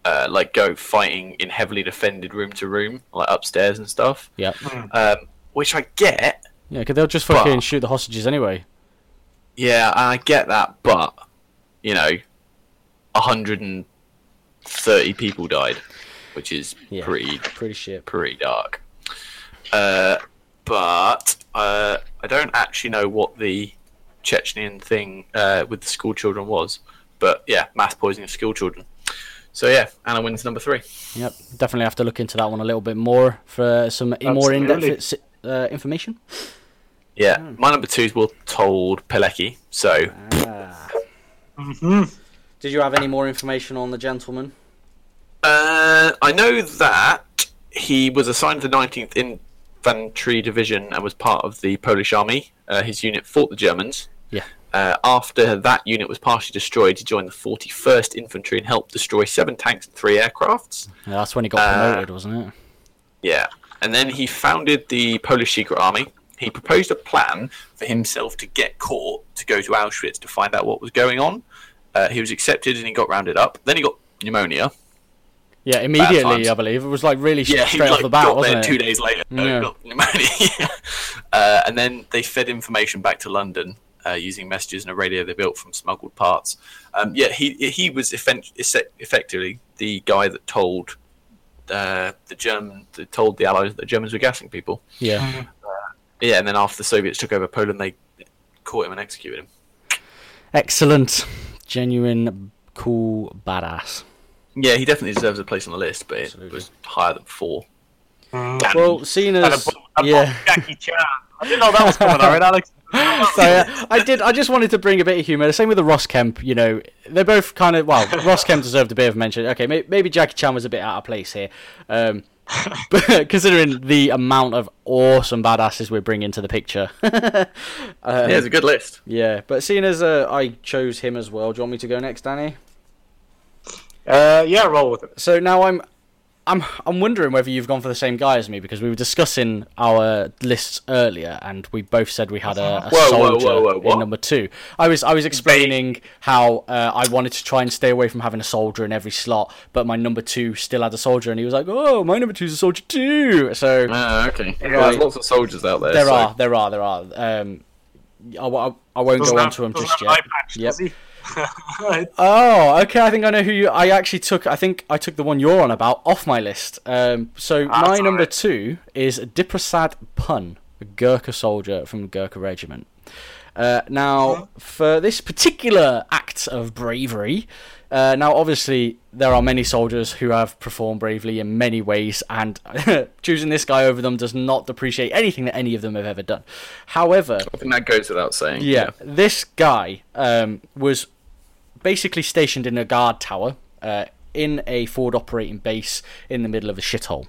uh, like, go fighting in heavily defended room to room, like upstairs and stuff. yep. Um, which I get. Yeah, because they'll just fucking But- shoot the hostages anyway. Yeah, I get that, but you know, 130 people died, which is Yeah. pretty Pretty shit. pretty dark. Uh, but uh, I don't actually know what the Chechenian thing uh, with the school children was. But yeah, mass poisoning of school children. So yeah, Anna wins number three. Yep, definitely have to look into that one a little bit more for some more in-depth uh, information. Yeah, Hmm. my number two is Will Told Pilecki. So mhm. Did you have any more information on the gentleman? Uh, I know that he was assigned to the 19th Infantry Division and was part of the Polish Army. Uh, his unit fought the Germans. Yeah. Uh, after that unit was partially destroyed, he joined the 41st Infantry and helped destroy seven tanks and three aircrafts. Yeah, that's when he got Uh, promoted, wasn't it? Yeah. And then he founded the Polish Secret Army. He proposed a plan for himself to get caught to go to Auschwitz to find out what was going on. Uh, he was accepted and he got rounded up. Then he got pneumonia. Yeah, immediately. I believe. It was like really Yeah, straight he off like, the bat, got wasn't there it? two days later. uh, Yeah. got pneumonia. uh, and then they fed information back to London uh, using messages and a radio they built from smuggled parts. Um, yeah, he he was effen- esse- effectively the guy that told uh, the German, that told the Allies that the Germans were gassing people. Yeah. Yeah, and then after the Soviets took over Poland, they caught him and executed him. Excellent. Genuine, cool, badass. Yeah, he definitely deserves a place on the list, but it Absolutely. was higher than four. Mm. And- Well, seeing And as. above- above Yeah. Jackie Chan. I didn't know that was coming, alright, Alex? so uh, I did. I just wanted to bring a bit of humour. The same with the Ross Kemp. You know, they're both kind of well. Ross Kemp deserved a bit of mention. Okay, may, maybe Jackie Chan was a bit out of place here, um, but considering the amount of awesome badasses we're bringing to the picture. yeah, it's a good list. yeah, but seeing as uh, I chose him as well, do you want me to go next, Danny? Uh, yeah, roll with it. So now I'm. I'm I'm wondering whether you've gone for the same guy as me because we were discussing our lists earlier and we both said we had a, a Whoa, whoa, soldier whoa, whoa, in number two. I was I was explaining how uh, I wanted to try and stay away from having a soldier in every slot, but my number two still had a soldier, and he was like, "Oh, my number two's a soldier too." So Ah, okay. Well, Right. there's lots of soldiers out there. there so- are, there are, there are. Um, I, I, I won't Doesn't go on to him just yet. patch, Yep. Does he? Right. Oh, okay. I think I know who you. I actually took. I think I took the one you're on about off my list. Um, so Ah, my number two is Diprasad Pun, a Gurkha soldier from the Gurkha regiment. Uh, now, for this particular act of bravery, uh, now obviously there are many soldiers who have performed bravely in many ways, and choosing this guy over them does not depreciate anything that any of them have ever done. However, I think that goes without saying. yeah, this guy um, was basically stationed in a guard tower uh, in a forward operating base in the middle of a shithole.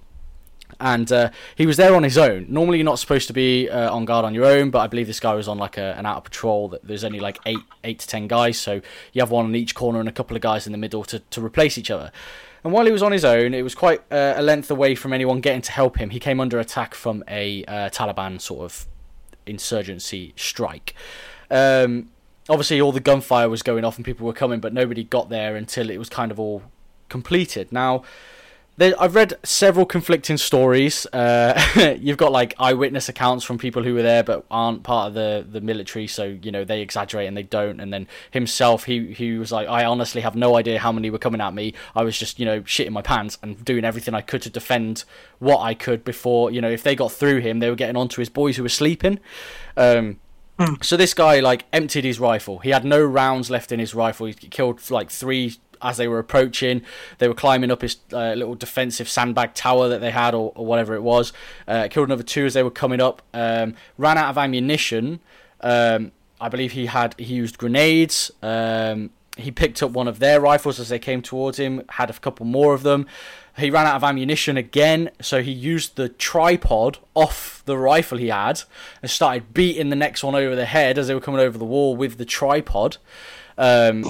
And uh, he was there on his own. Normally, you're not supposed to be uh, on guard on your own, but I believe this guy was on like a, an out of patrol. That there's only like eight, eight to ten guys, so you have one on each corner and a couple of guys in the middle to, to replace each other. And while he was on his own, it was quite uh, a length away from anyone getting to help him. He came under attack from a uh, Taliban sort of insurgency strike. Um, obviously, all the gunfire was going off and people were coming, but nobody got there until it was kind of all completed. Now, there, I've read several conflicting stories. Uh, you've got like eyewitness accounts from people who were there but aren't part of the, the military, so you know they exaggerate and they don't. And then himself, he he was like, I honestly have no idea how many were coming at me. I was just you know shitting my pants and doing everything I could to defend what I could before you know if they got through him, they were getting onto his boys who were sleeping. Um, so this guy like emptied his rifle. He had no rounds left in his rifle. He killed like three as they were approaching. They were climbing up his uh, little defensive sandbag tower that they had, or, or whatever it was. Uh, killed another two as they were coming up. Um, ran out of ammunition. Um, I believe he had he used grenades. Um, he picked up one of their rifles as they came towards him. Had a couple more of them. He ran out of ammunition again, so he used the tripod off the rifle he had and started beating the next one over the head as they were coming over the wall with the tripod. Um,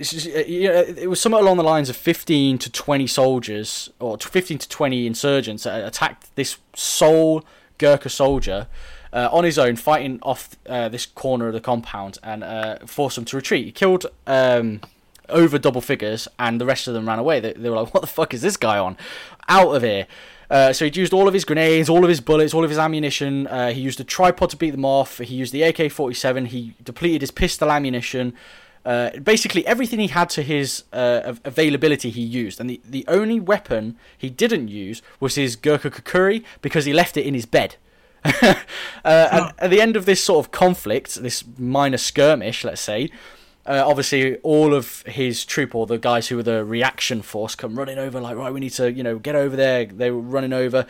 it was somewhat along the lines of 15 to 20 soldiers, or 15 to 20 insurgents that attacked this sole Gurkha soldier uh, on his own, fighting off uh, this corner of the compound and uh, forced them to retreat. He killed um, over double figures, and the rest of them ran away. They, they, were like, "What the fuck is this guy on? Out of here!" Uh, so he'd used all of his grenades, all of his bullets, all of his ammunition. Uh, he used a tripod to beat them off. He used the AK-47. He depleted his pistol ammunition. Uh, basically, everything he had to his uh, availability, he used, and the, the only weapon he didn't use was his Gurkha Kukuri because he left it in his bed. uh, and at the end of this sort of conflict, this minor skirmish, let's say, uh, obviously all of his troop or the guys who were the reaction force come running over, like, right, we need to, you know, get over there. They were running over,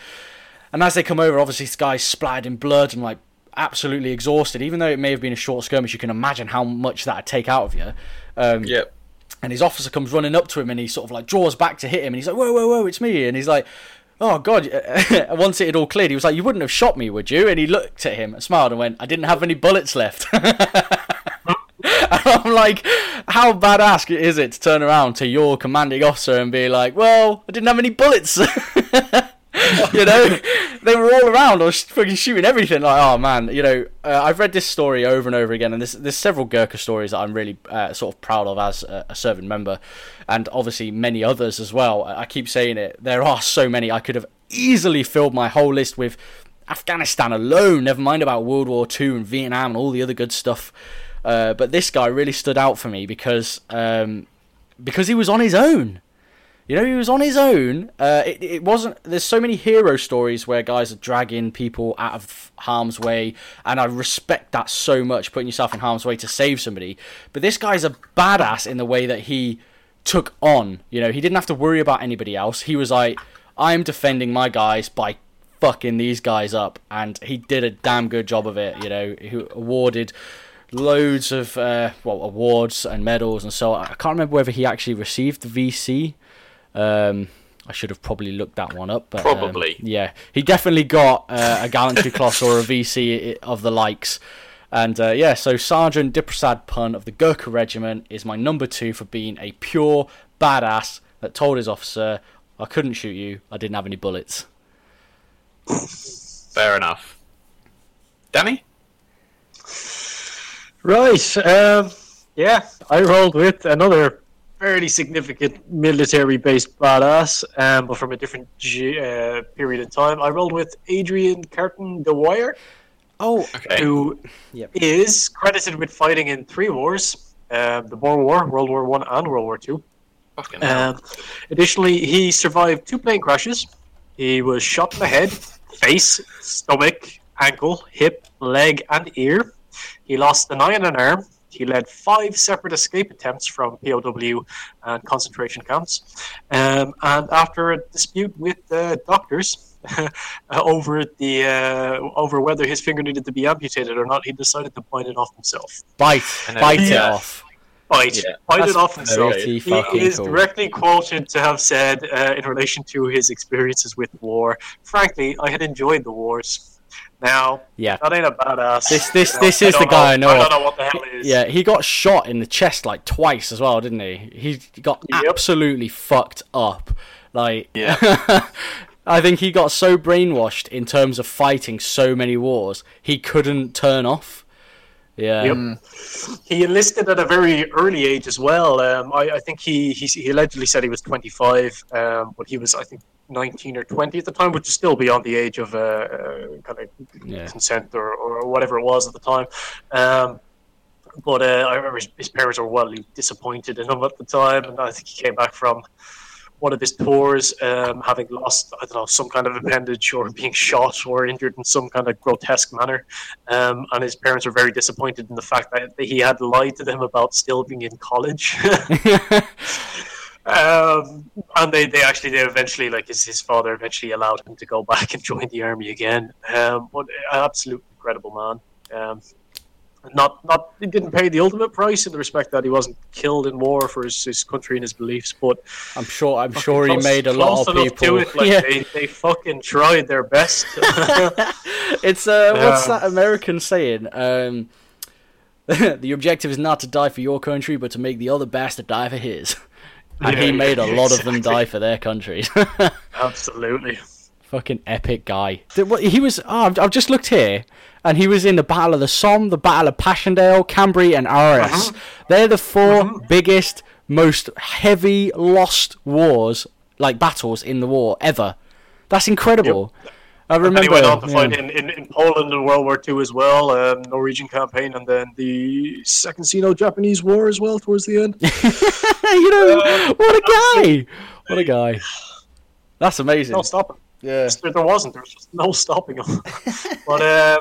and as they come over, obviously this guy's splattered in blood and like absolutely exhausted. Even though it may have been a short skirmish, you can imagine how much that'd take out of you. Um, Yep. and his officer comes running up to him and he sort of like draws back to hit him and he's like whoa whoa whoa it's me and he's like oh god once it had all cleared he was like you wouldn't have shot me would you and he looked at him smiled and went i didn't have any bullets left i'm like how badass is it to turn around to your commanding officer and be like well i didn't have any bullets you know, they were all around. I was fucking shooting everything. Like, oh man, you know, uh, I've read this story over and over again, and there's there's several Gurkha stories that I'm really uh, sort of proud of as a, a serving member, and obviously many others as well. I keep saying it. There are so many. I could have easily filled my whole list with Afghanistan alone. Never mind about World War Two and Vietnam and all the other good stuff. Uh, but this guy really stood out for me because um, because he was on his own. You know, he was on his own. Uh, it, it wasn't. There's so many hero stories where guys are dragging people out of harm's way, and I respect that so much, putting yourself in harm's way to save somebody. But this guy's a badass in the way that he took on. You know, he didn't have to worry about anybody else. He was like, I'm defending my guys by fucking these guys up, and he did a damn good job of it. You know, he awarded loads of uh, well awards and medals and so on. I can't remember whether he actually received the VC um, I should have probably looked that one up. But, um, Probably. yeah, he definitely got uh, a gallantry cross or a VC of the likes. And uh, yeah, so Sergeant Diprasad Pun of the Gurkha Regiment is my number two for being a pure badass that told his officer, I couldn't shoot you, I didn't have any bullets. Fair enough. Danny? Right. Um, yeah, I rolled with another fairly significant military-based badass, um, but from a different ge- uh, period of time. I rolled with Adrian Carton de Wiart, Oh, Okay. who Yep. is credited with fighting in three wars: um, the Boer War, World War One, and World War Two. Fucking hell. Um, additionally, he survived two plane crashes. He was shot in the head, face, stomach, ankle, hip, leg, and ear. He lost an eye and an arm. He led five separate escape attempts from POW and concentration camps. Um, and after a dispute with uh, doctors over the uh, over whether his finger needed to be amputated or not, he decided to bite it off himself. bite, And then- bite it off. Bite, Yeah. bite That's it off himself. pretty He is cool. directly quoted to have said uh, in relation to his experiences with war. Frankly, I had enjoyed the wars. Now Yeah. that ain't a badass. This- this- You know, this is the guy I know I don't know what the hell is. Yeah, he got shot in the chest like twice as well, didn't he? He got Yep. absolutely fucked up. Like, Yeah. I think he got so brainwashed in terms of fighting so many wars, he couldn't turn off. Yeah. Yep. He enlisted at a very early age as well. Um, I, I think he, he he allegedly said he was 25, um, but he was I think 19 or 20 at the time, which is still beyond the age of uh, uh, kind of Yeah. consent or, or whatever it was at the time. Um, but uh, I remember his, his parents were wildly disappointed in him at the time, and I think he came back from one of his tours, um, having lost, I don't know, some kind of appendage or being shot or injured in some kind of grotesque manner. Um, and his parents were very disappointed in the fact that he had lied to them about still being in college. um, and they, they actually, they eventually, like his, his father eventually allowed him to go back and join the army again. Um, an absolute incredible man. Um, not not he didn't pay the ultimate price in the respect that he wasn't killed in war for his, his country and his beliefs, but I'm sure. I'm sure he made a lot of people. It. Like, yeah. they, they fucking tried their best. It's uh, what's that American saying? Um, the objective is not to die for your country, but to make the other bastard die for his. And he made a lot of them die for their countries. Absolutely. Fucking epic guy. He was. Oh, I've- I've just looked here, and he was in the Battle of the Somme, the Battle of Passchendaele, Cambrai, and Arras. Uh-huh. They're the 4 uh-huh. biggest, most heavy lost wars, like battles in the war ever. That's incredible. I And remember. he went on to yeah. fight in, in, in Poland in World War II as well, um, Norwegian campaign, and then the Second Sino-Japanese War as well towards the end. you know, uh, what a guy! What a guy! That's amazing. No stopping. Yeah. There, there wasn't. There was just no stopping him. but uh,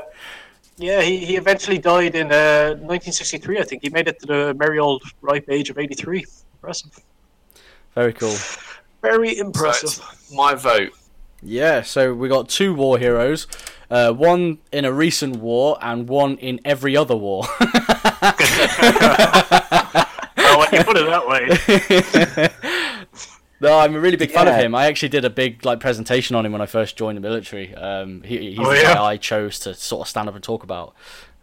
yeah, he, he eventually died in uh, 1963. I think he made it to the merry old ripe age of 83. Impressive. Very cool. Very impressive. it's my vote. Yeah, so we got two war heroes, uh, one in a recent war and one in every other war. well, when you put it that way, no, I'm a really big fan of him. I actually did a big like presentation on him when I first joined the military. Um, he, he's Oh, the yeah? guy I chose to sort of stand up and talk about.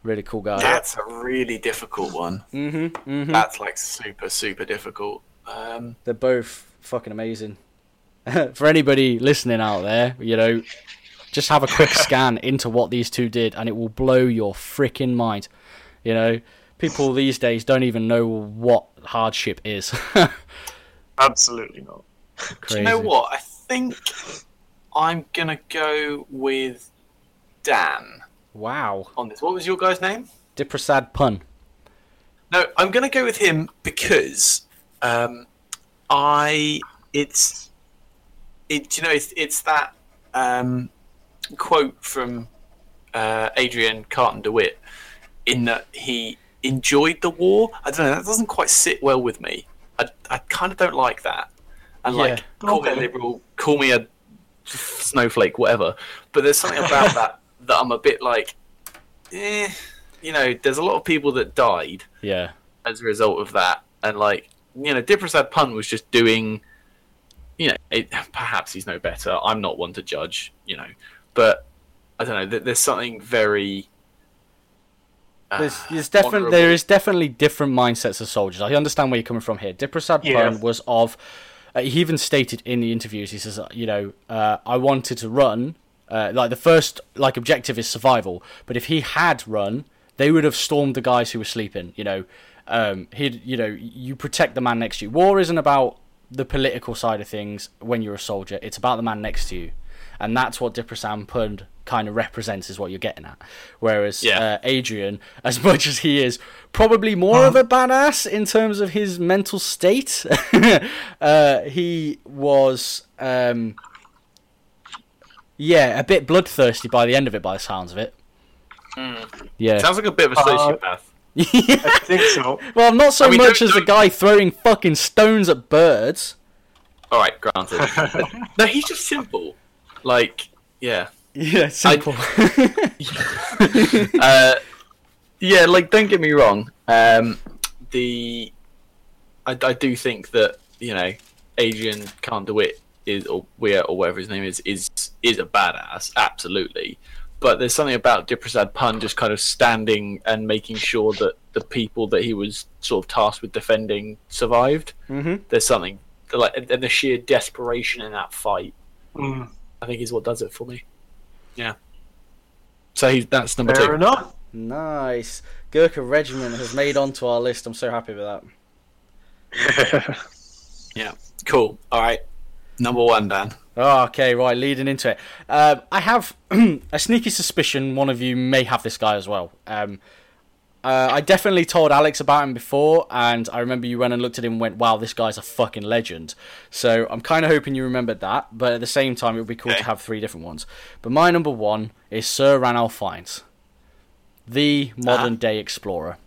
Really cool guy. That's a really difficult one. hmm hmm That's like super, super difficult. Um, They're both fucking amazing. For anybody listening out there, you know, just have a quick scan into what these two did, and it will blow your freaking mind. You know, people these days don't even know what hardship is. absolutely not. do you know what? I think I'm gonna go with Dan Wow. on this. What was your guy's name? Diprasad pun. No, I'm going to go with him because um, I it's it you know it's it's that um, quote from uh, Adrian Carton de Wiart in that he enjoyed the war. I don't know that doesn't quite sit well with me. I I kind of don't like that. And like Yeah. call me a liberal, call me a snowflake, whatever. But there's something about that that I'm a bit like, eh. You know, there's a lot of people that died Yeah. as a result of that. And like, you know, Diprasad Pun was just doing, you know, it, perhaps he's no better. I'm not one to judge, you know, but I don't know. There's something very. There's, there's definitely there is definitely different mindsets of soldiers. I understand where you're coming from here. Diprasad Yeah. Pun was of. Uh, he even stated in the interviews, he says, uh, you know, uh, I wanted to run. Uh, like the first like objective is survival, but if he had run, they would have stormed the guys who were sleeping. You know, um, he'd you know you protect the man next to you. War isn't about the political side of things when you're a soldier. It's about the man next to you, and that's what Diprasad Pund kind of represents is what you're getting at. Whereas Yeah. uh, Adrian, as much as he is probably more of a badass in terms of his mental state, uh, he was, um, yeah, a bit bloodthirsty by the end of it, by the sounds of it. Yeah. Sounds like a bit of a Uh, sociopath. I think so. well, not so I mean, much don't- as the don't- guy throwing fucking stones at birds. All right, granted. no, he's just simple. Like, yeah. Yeah, simple. uh, yeah, like don't get me wrong. Um, the I, I do think that you know Adrian Can't Do It is or Weir or whatever his name is is is a badass, absolutely. But there's something about Diprasad Pun just kind of standing and making sure that the people that he was sort of tasked with defending survived. Mhm. There's something like and the sheer desperation in that fight. Mm, I think is what does it for me. Yeah. So he's, that's number fair two. enough. Nice. Gurkha Regiment has made onto our list. I'm so happy with that. Yeah. Cool. All right. Number one, Dan. Oh, okay, right. Leading into it, uh, I have a sneaky suspicion one of you may have this guy as well. Um, uh, I definitely told Alex about him before, and I remember you went and looked at him and went, "Wow, this guy's a fucking legend." So I'm kind of hoping you remembered that, but at the same time, it would be cool to have three different ones. But my number one is Sir Ranulph Fiennes, the modern day explorer.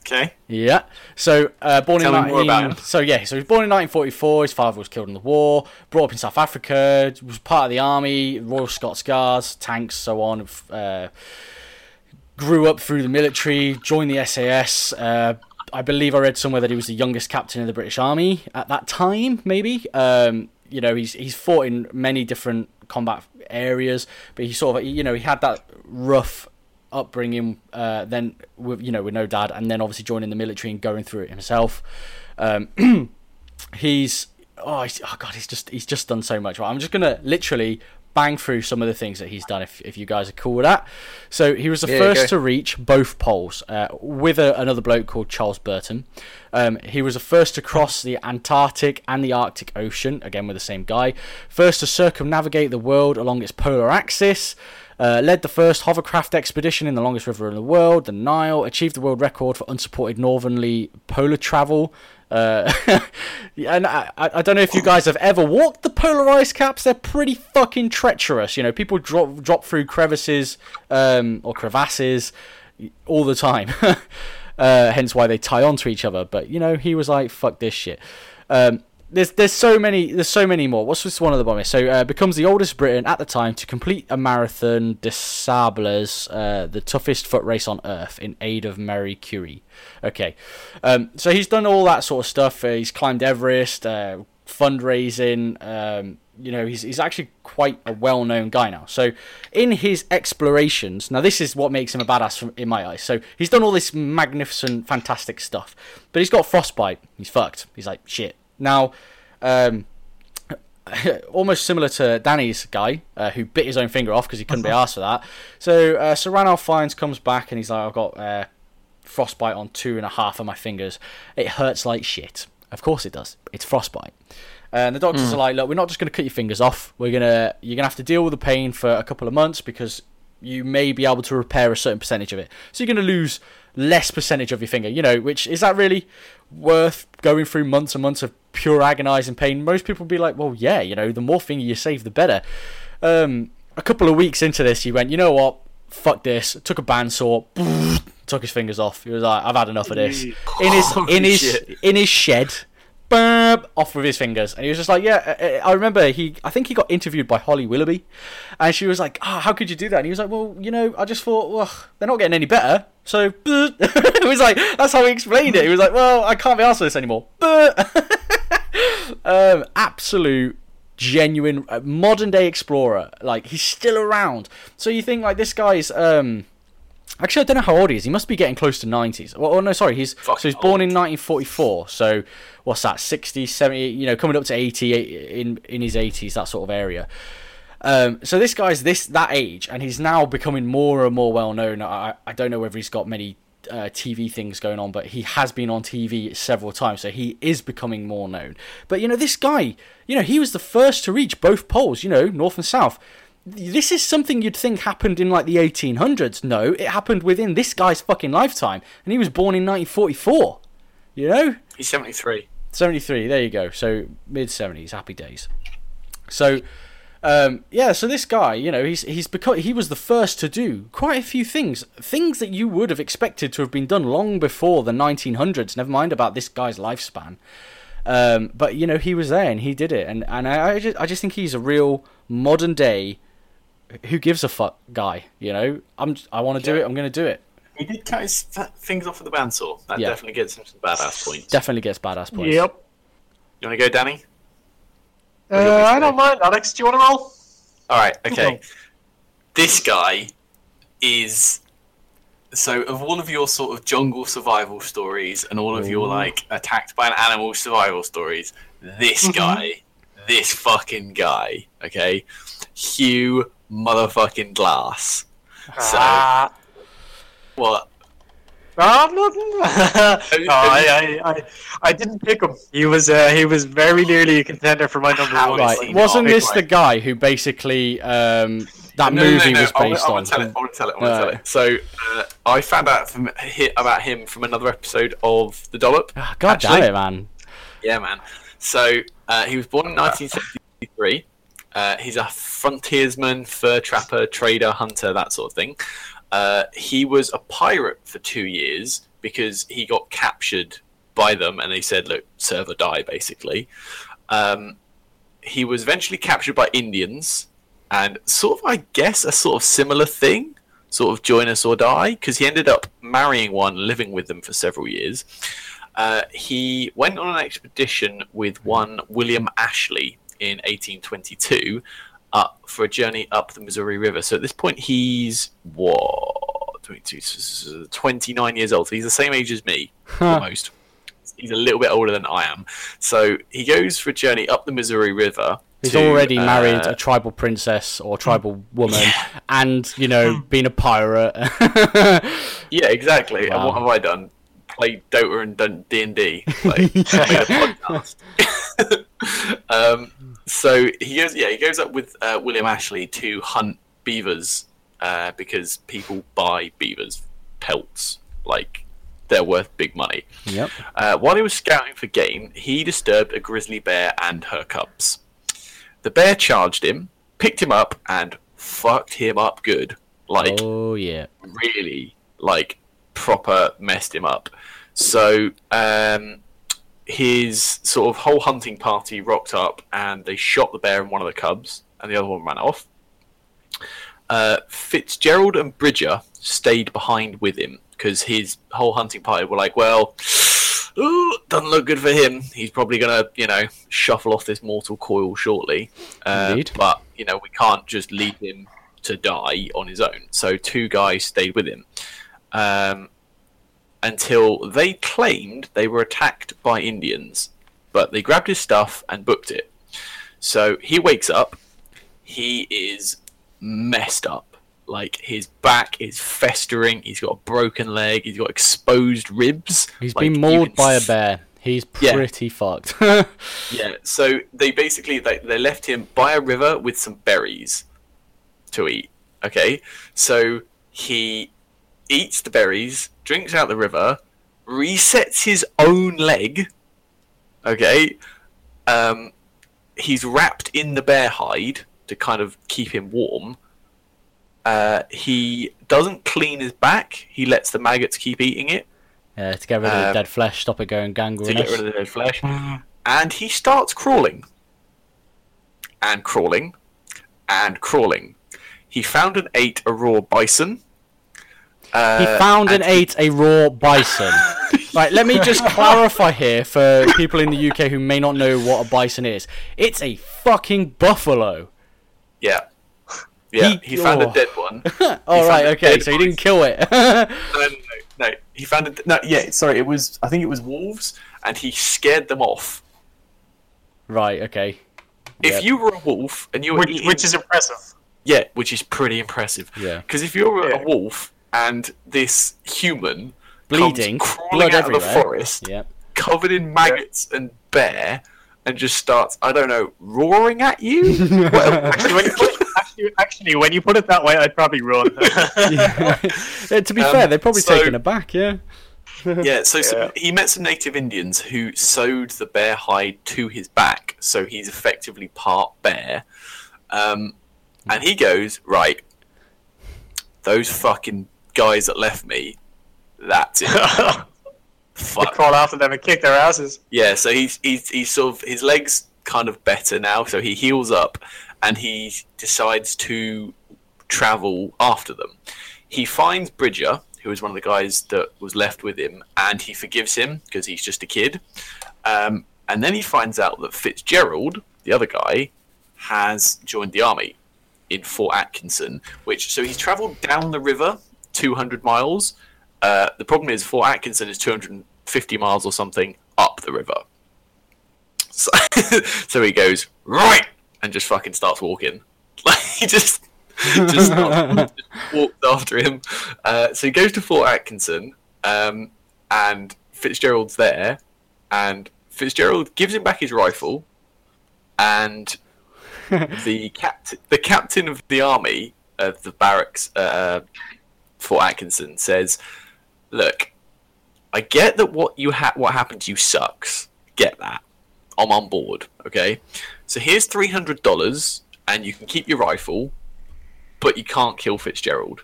Okay. Yeah. So uh, born Tell in me more 19... about him. So yeah, so he was born in 1944. His father was killed in the war. Brought up in South Africa. Was part of the army, Royal Scots Guards, tanks, so on. Uh, grew up through the military. Joined the SAS. Uh, I believe I read somewhere that he was the youngest captain of the British Army at that time. Maybe. Um, you know, he's he's fought in many different combat areas, but he sort of you know he had that rough upbringing, uh, then with you know with no dad, and then obviously joining the military and going through it himself. Um, he's oh, he's, oh god, he's just he's just done so much. Right, I'm just gonna literally bang through some of the things that he's done. If if you guys are cool with that, so he was the Yeah, first to reach both poles uh, with a, another bloke called Charles Burton. Um, he was the first to cross the Antarctic and the Arctic Ocean, again with the same guy. First to circumnavigate the world along its polar axis. Uh, led the first hovercraft expedition in the longest river in the world, the Nile. Achieved the world record for unsupported northerly polar travel. Uh, and I, I don't know if you guys have ever walked the polar ice caps. They're pretty fucking treacherous. You know, people drop drop through crevices um, or crevasses all the time. uh, hence why they tie onto each other. But you know, he was like, "Fuck this shit." Um, there's there's so many there's so many more. What's this one of the bombers? So uh, becomes the oldest Briton at the time to complete a marathon des Sables, uh, the toughest foot race on earth, in aid of Marie Curie. Okay, um, so he's done all that sort of stuff. Uh, he's climbed Everest, uh, fundraising. Um, you know, he's he's actually quite a well-known guy now. So in his explorations, now this is what makes him a badass from, in my eyes. So he's done all this magnificent, fantastic stuff, but he's got frostbite. He's fucked. He's like shit. Now, um, almost similar to Danny's guy uh, who bit his own finger off because he couldn't be asked for that. So uh, Fiennes comes back and he's like, I've got uh, frostbite on two and a half of my fingers. It hurts like shit. Of course it does. It's frostbite. And the doctors are like, look, we're not just going to cut your fingers off. We're gonna, you're gonna have to deal with the pain for a couple of months because you may be able to repair a certain percentage of it. So you're going to lose less percentage of your finger. You know, which is that really worth going through months and months of pure agonizing pain? Most people would be like, well, yeah, you know, the more finger you save, the better. Um, a couple of weeks into this, he went, you know what? Fuck this. Took a bandsaw, took his fingers off. He was like, I've had enough of this. In his in his in his shed, burp, off with his fingers, and he was just like, yeah. uh, uh, I remember he, I think he got interviewed by Holly Willoughby, and she was like, oh, how could you do that? And he was like, well, you know, I just thought, well, they're not getting any better, so it was like that's how he explained it. He was like, well, I can't be asked for this anymore. um, absolute genuine uh, modern day explorer like he's still around so you think like this guy's um Actually, I don't know how old he is. He must be getting close to 90s. Well, oh, no, sorry. He's Fuck so he's born in 1944. So what's that? 60, 70, you know, coming up to 80 in in his 80s, that sort of area. Um, so this guy's this that age, and he's now becoming more and more well known. I, I don't know whether he's got many uh, TV things going on, but he has been on TV several times, so he is becoming more known. But you know, this guy, you know, he was the first to reach both poles. You know, north and south. This is something you'd think happened in like the 1800s. No, it happened within this guy's fucking lifetime, and he was born in 1944. You know, He's 73. 73 there you go so mid 70s happy days so um, yeah so this guy you know he's he's become he was the first to do quite a few things things that you would have expected to have been done long before the 1900s never mind about this guy's lifespan um, but you know he was there and he did it and and I, I just I just think he's a real modern day who gives a fuck guy you know I'm I want to do it I'm going to do it He did cut his fa- fingers off with the bandsaw. That Yeah. definitely gets him some badass points. definitely gets badass points Yep. You want to go, Danny? Uh, I don't mind. Alex, do you want to roll? All right. Okay. Okay. This guy is so of all of your sort of jungle survival stories and all of your like attacked by an animal survival stories. This Mhm. guy, this fucking guy. Okay, Hugh motherfucking Glass. So- Ah, What? Oh, no, I, I, I, I didn't pick him. He was, uh, he was very nearly a contender for my number How one. Right, wasn't this the guy who basically um, that No, no, movie no, was I wanna- based I on? want to tell it. I want to tell it. I want to tell it. So uh, I found out from about him from another episode of The Dollop. Ah, God actually. damn it, man! Yeah, man. So uh, he was born in 1973. Uh, he's a frontiersman, fur trapper, trader, hunter, that sort of thing. Uh, he was a pirate for two years because he got captured by them, and they said, "Look, serve or die," basically. Um, he was eventually captured by Indians, and sort of, I guess, a sort of similar thing, sort of join us or die, because he ended up marrying one, living with them for several years. Uh, he went on an expedition with one William Ashley in 1822 up for a journey up the Missouri River. So at this point, he's what 22, 29 years old. So he's the same age as me, almost. He's a little bit older than I am. So he goes for a journey up the Missouri River. He's to, already married uh, a tribal princess or tribal woman, and you know, been a pirate. Yeah, exactly. And what have I done? Played Dota and done D and D. Like made a podcast. um, so he goes. Yeah, he goes up with uh, William Ashley to hunt beavers uh, because people buy beavers pelts. Like they're worth big money. yep. Uh, while he was scouting for game, he disturbed a grizzly bear and her cubs. The bear charged him, picked him up, and fucked him up good. Like Oh yeah. really like proper messed him up. So um, his sort of whole hunting party rocked up and they shot the bear and one of the cubs, and the other one ran off. Uh, Fitzgerald and Bridger stayed behind with him because his whole hunting party were like, well. Ooh, doesn't look good for him. He's probably gonna, you know, shuffle off this mortal coil shortly. Uh, but you know, we can't just leave him to die on his own. So two guys stayed with him um, until they claimed they were attacked by Indians, but they grabbed his stuff and booked it. So he wakes up. He is messed up. Like his back is festering. He's got a broken leg. He's got exposed ribs. He's Like, been mauled by a bear. He's Yeah. pretty fucked. Yeah, so they basically they, they left him by a river with some berries to eat. Okay, so he eats the berries, drinks out the river, resets his own leg. Okay, um, he's wrapped in the bear hide to kind of keep him warm. Uh, he doesn't clean his back. He lets the maggots keep eating it yeah, to get rid of the Um, dead flesh, stop it going gangrenous. to get rid of the dead flesh. And he starts crawling. And crawling. And crawling. He found and ate a raw bison. Uh, He found and and ate a raw bison. right, let me just clarify here for people in the UK who may not know what a bison is. It's a fucking buffalo. Yeah. Yeah, He- he, found oh. a dead one. All found right, okay, so he didn't kill it. no, no, no, no. He found a no. Yeah, sorry. It was. I think it was wolves, and he scared them off. right, okay. If Yep. you were a wolf and you were which, eating, which is impressive. yeah, which is pretty impressive. Yeah. Because if you're Yeah. a wolf and this human Bleeding, comes crawling blood out of the everywhere. forest, Yep. covered in maggots and bear, and just starts, I don't know, roaring at you. well, Actually, when you put it, actually, actually, when you put it that way, I'd probably run. Yeah, to be Um, fair, they're probably so- taken aback, yeah. yeah, so some, Yeah. he met some native Indians who sewed the bear hide to his back, so he's effectively part bear. Um, and he goes, right, those fucking guys that left me, that's it. Fuck. crawl after them and kick their asses. Yeah, so he's he's he's sort of his legs kind of better now, so he heals up and he decides to travel after them. He finds Bridger, who is one of the guys that was left with him, and he forgives him because he's just a kid. Um, and then he finds out that Fitzgerald, the other guy, has joined the army in Fort Atkinson. Which so he's travelled down the river 200 miles. Uh, the problem is Fort Atkinson is 250 miles or something up the river. So, so he goes right and just fucking starts walking. Like he just just, stopped, just walked after him. Uh, so he goes to Fort Atkinson, um, and Fitzgerald's there, and Fitzgerald gives him back his rifle, and the captain, the captain of the army of the barracks, uh, Fort Atkinson, says, "Look, I get that what you ha- what happened to you sucks. Get that. I'm on board. Okay. So here's three hundred dollars, and you can keep your rifle, but you can't kill Fitzgerald."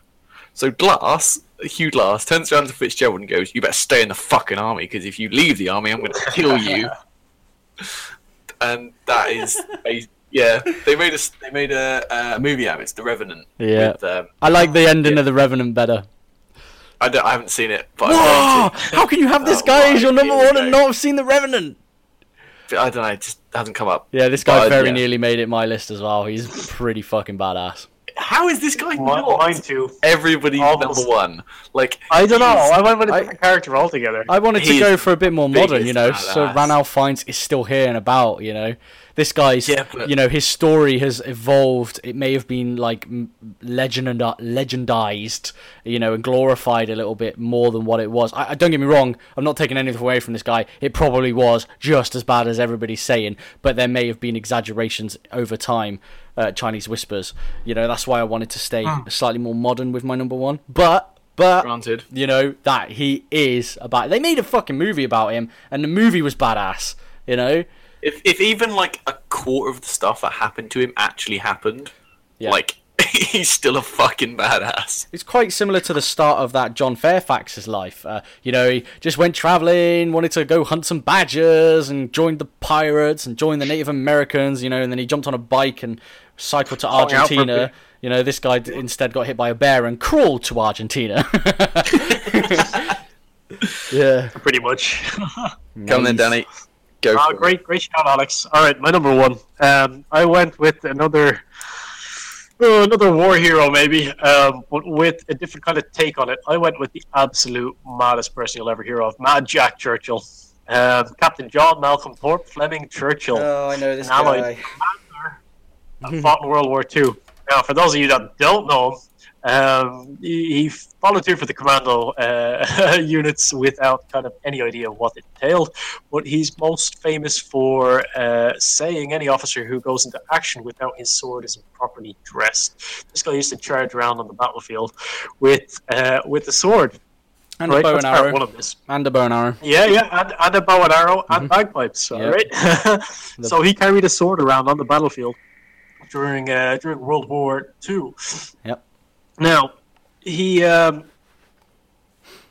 So Glass, Hugh Glass, turns around to Fitzgerald and goes, "You better stay in the fucking army because if you leave the army, I'm going to kill you." and that is, a, yeah, they made a they made a, a movie out of it. It's The Revenant. Yeah. With, um, I like the ending of the Revenant better. I, don't, I haven't seen it, but Whoa! I want to. How can you have this Oh guy my as your number one and not have seen the Revenant? I don't know. It just hasn't come up. Yeah, this guy But, very yeah. nearly made it my list as well. He's pretty fucking badass. How is this guy Mine, not mine too. everybody's Almost. number one? Like I don't know. I went with a I- different character altogether. I wanted to go for a bit more modern, you know. biggest So badass. Ranulph Fiennes is still here and about, you know. This guy's, Yeah, but- you know, his story has evolved. It may have been like m- legend legendized, you know, and glorified a little bit more than what it was. I, I don't get me wrong. I'm not taking anything away from this guy. It probably was just as bad as everybody's saying, but there may have been exaggerations over time. Uh, Chinese whispers, you know. That's why I wanted to stay slightly more modern with my number one. But, but Granted. you know that he is about. They made a fucking movie about him, and the movie was badass. You know, If if even like a quarter of the stuff that happened to him actually happened, Yeah. like he's still a fucking badass. it's quite similar to the start of that John Fairfax's life. Uh, you know, he just went traveling, wanted to go hunt some badgers, and joined the pirates and joined the Native Americans. You know, and then he jumped on a bike and cycled to Hung out for a Argentina. bit. You know, this guy instead got hit by a bear and crawled to Argentina. yeah. pretty much. Come on then, Danny. Go. Ah, for it. great, great shout, Alex. All right, my number one. Um, I went with another, uh, another war hero, maybe, um, but with a different kind of take on it. I went with the absolute maddest person you'll ever hear of, Mad Jack Churchill, um, Captain John Malcolm Thorpe Fleming Churchill, Oh, I know this an allied commander that fought in World War Two. Now, for those of you that don't know him, um, he, he volunteered for the commando uh, units without kind of any idea of what it entailed. But he's most famous for uh, saying any officer who goes into action without his sword isn't properly dressed. This guy used to charge around on the battlefield with uh, with a sword. And right, a bow and That's arrow. one of this. And a bow and arrow. Yeah, yeah, and, and a bow and arrow and bagpipes. All Yep. right. so he carried a sword around on the battlefield during uh, during World War Two. Yep. Now, he. Um,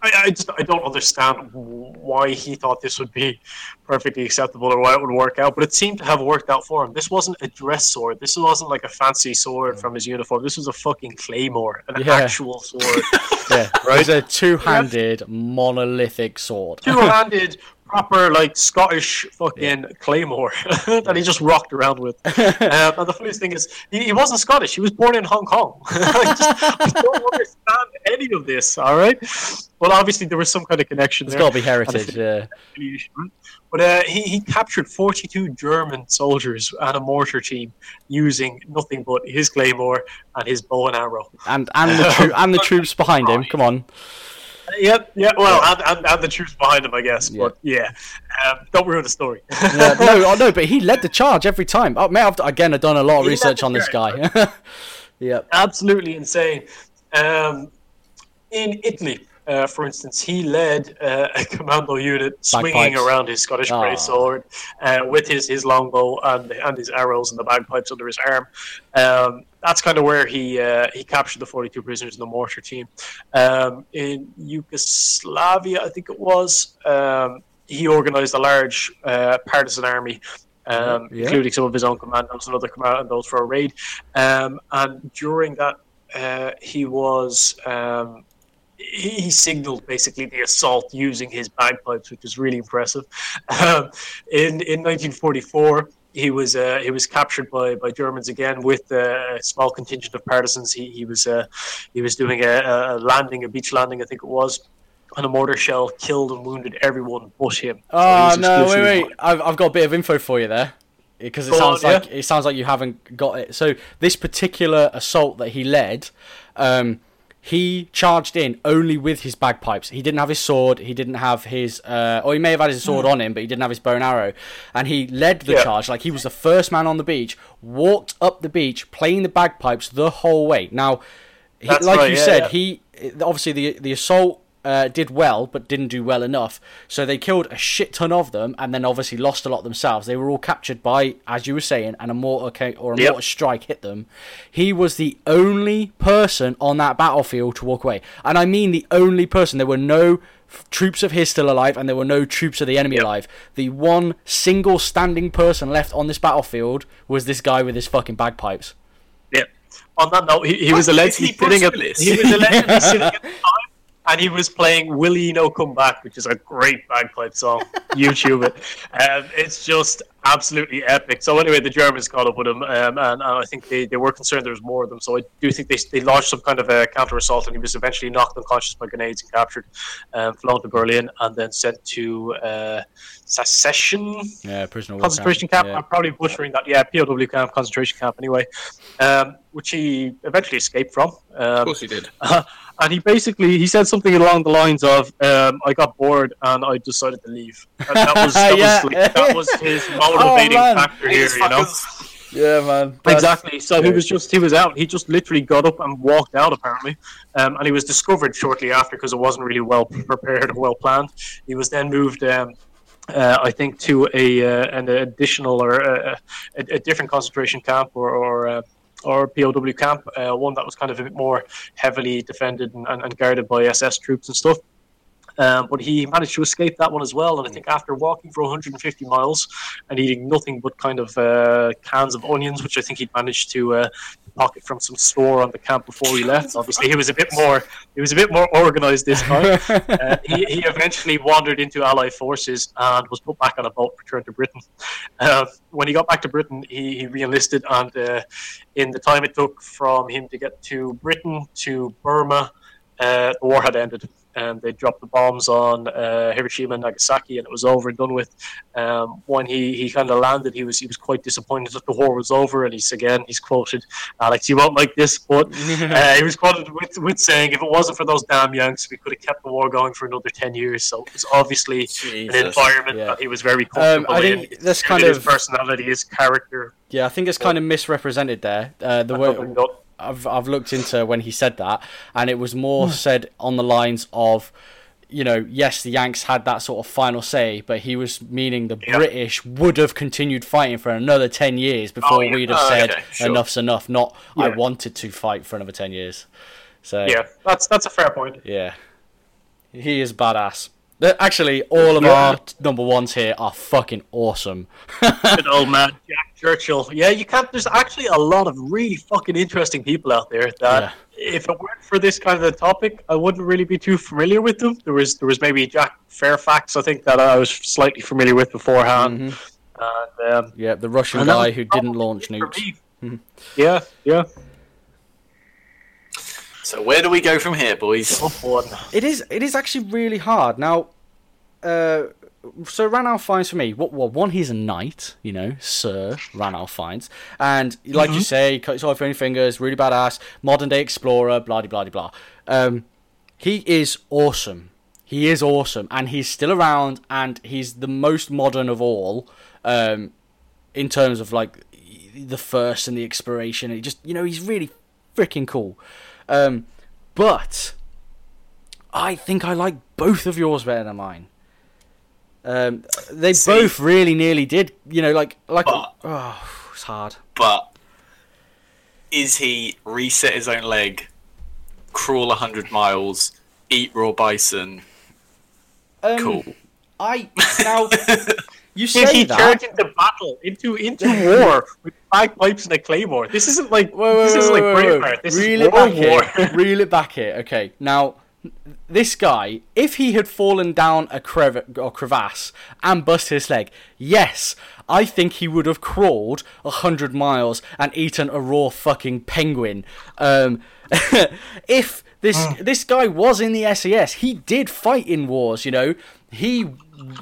I, I just I don't understand why he thought this would be perfectly acceptable or why it would work out, but it seemed to have worked out for him. This wasn't a dress sword. This wasn't like a fancy sword from his uniform. This was a fucking claymore, an Yeah. actual sword. Yeah, it's a two-handed monolithic sword. two-handed, proper like Scottish fucking claymore that he just rocked around with. um, and the funniest thing is, he, he wasn't Scottish. He was born in Hong Kong. I, just, I don't understand any of this. All right, well, obviously there was some kind of connection It's got to be heritage. Yeah. But uh, he, he captured 42 German soldiers and a mortar team using nothing but his claymore and his bow and arrow. And and the tro- and the troops behind him. Come on. Yep, yeah, well, and, and, and the troops behind him, I guess. Yeah. But yeah, um, don't ruin the story. Yeah, no, no, but he led the charge every time. Oh, I've, again, I've done a lot of He research on this guy. yep. absolutely insane. Um, in Italy, uh, for instance, he led uh, a commando unit swinging Bagpipes. around his Scottish Ah. grey sword uh, with his, his longbow and and his arrows and the bagpipes under his arm. Um, that's kind of where he uh, he captured the 42 prisoners in the mortar team. Um, in Yugoslavia, I think it was, um, he organized a large uh, partisan army. Um, Yeah. including some of his own commandos and other commandos for a raid. Um, and during that, uh, he was um, he, signaled basically the assault using his bagpipes, which was really impressive. Um, in in 1944. He was uh, he was captured by, by Germans again with uh, a small contingent of partisans. He, he was uh, he was doing a, a landing, a beach landing, I think it was, and a mortar shell killed and wounded everyone but him. Oh was no! Wait, wait. I've I've got a bit of info for you there. because it Go sounds on, like it sounds like you haven't got it. So this particular assault that he led, um, he charged in only with his bagpipes. He didn't have his sword. He didn't have his, uh, or he may have had his sword on him, but he didn't have his bow and arrow. And he led the Yeah. charge like he was the first man on the beach. Walked up the beach playing the bagpipes the whole way. Now, he, like right, you yeah, said, yeah. he obviously the the assault uh, did well, but didn't do well enough. So they killed a shit ton of them, and then obviously lost a lot themselves. They were all captured by, as you were saying, an immortal ca- or a Yep. mortar strike hit them. He was the only person on that battlefield to walk away, and I mean the only person. There were no f- troops of his still alive, and there were no troops of the enemy Yep. alive. The one single standing person left on this battlefield was this guy with his fucking bagpipes. Yeah. On that note, he, he was What? allegedly Is he Bruce sitting at Willis? he was allegedly sitting at the time, and he was playing "Willie No Come Back," which is a great bagpipe song. YouTube it. Um, it's just absolutely epic. So anyway, the Germans caught up with him, um, and, and I think they, they were concerned there was more of them. So I do think they, they launched some kind of a counter assault, and he was eventually knocked unconscious by grenades and captured, um, flown to Berlin, and then sent to uh, Secession Yeah, prisoner of concentration camp. Yeah. I'm probably butchering that. Yeah, POW camp, concentration camp. Anyway, um, which he eventually escaped from. Of Um, course he did. and he basically he said something along the lines of, um, "I got bored and I decided to leave." And that was that, Yeah. Oh, was, like, that was his motivating man. factor here. These You know. fuckers- Yeah, man. That's- Exactly. So he was just he was out. He just literally got up and walked out apparently, um, and he was discovered shortly after because it wasn't really well prepared or well planned. He was then moved. Um, uh, I think to a uh, an additional or a, a, a different concentration camp or or, uh, or POW camp, uh, one that was kind of a bit more heavily defended and, and, and guarded by SS troops and stuff. Um, but he managed to escape that one as well. And I think after walking for 150 miles and eating nothing but kind of uh, cans of onions, which I think he'd managed to uh, pocket from some store on the camp before he left. Obviously, he was a bit more he was a bit more organised this time. uh, he, he eventually wandered into Allied forces and was put back on a boat, returned to Britain. Uh, when he got back to Britain, he, he re-enlisted, and uh, in the time it took from him to get to Britain to Burma, uh, the war had ended. And they dropped the bombs on uh, Hiroshima and Nagasaki, and it was over and done with. Um, when he, he kind of landed, he was he was quite disappointed that the war was over, and he's again he's quoted, "Alex, you won't like this, but uh, he was quoted with, with saying, "If it wasn't for those damn Yanks, we could have kept the war going for another ten years." So it's obviously an environment Yeah. that he was very comfortable I think in. Suited kind his of- personality, his character. Yeah, I think it's kind of misrepresented there. Uh, the way I've I've looked into when he said that, and it was more Hmm. said on the lines of, you know, yes, the Yanks had that sort of final say, but he was meaning the Yeah. British would have continued fighting for another ten years before Oh, yeah. we'd have Oh, said okay, sure. enough's enough. Not I wanted to fight for another ten years. So Yeah, that's that's a fair point. yeah. he is badass. Actually, all of Yeah. our number ones here are fucking awesome. Good old Mad Jack Churchill. Yeah, you can't. There's actually a lot of really fucking interesting people out there that, Yeah. if it weren't for this kind of a topic, I wouldn't really be too familiar with them. There was there was maybe Jack Fairfax, I think that I was slightly familiar with beforehand. Mm-hmm. And, um, Yeah, the Russian and guy who didn't launch nukes. Yeah, yeah. So where do we go from here, boys? It is. It is actually really hard now. Uh, so Ranulph Fiennes for me. What? Well, one, he's a knight. You know, Sir Ranulph Fiennes, and like you say, cuts off any fingers. Really badass. Modern day explorer. Blah blah blah blah. Um, he is awesome. He is awesome, and he's still around, and he's the most modern of all. Um, in terms of like the first and the exploration, it just you know he's really freaking cool. Um, but I think I like both of yours better than mine. Um, they See- both really nearly did. You know, like like But- oh, it's hard. But is he reset his own leg, crawl hundred miles, eat raw bison? Um, Cool. I now you Did say he that. charge into battle, into into war with bagpipes and a claymore? This isn't like Wait, wait, this wait, isn't like Braveheart. This Reel is it back War. here. Reel it back here. Okay, now this guy, if he had fallen down a crev- or crevasse and bust his leg, yes, I think he would have crawled a hundred miles and eaten a raw fucking penguin. Um, if this this guy was in the SAS, he did fight in wars. You know, he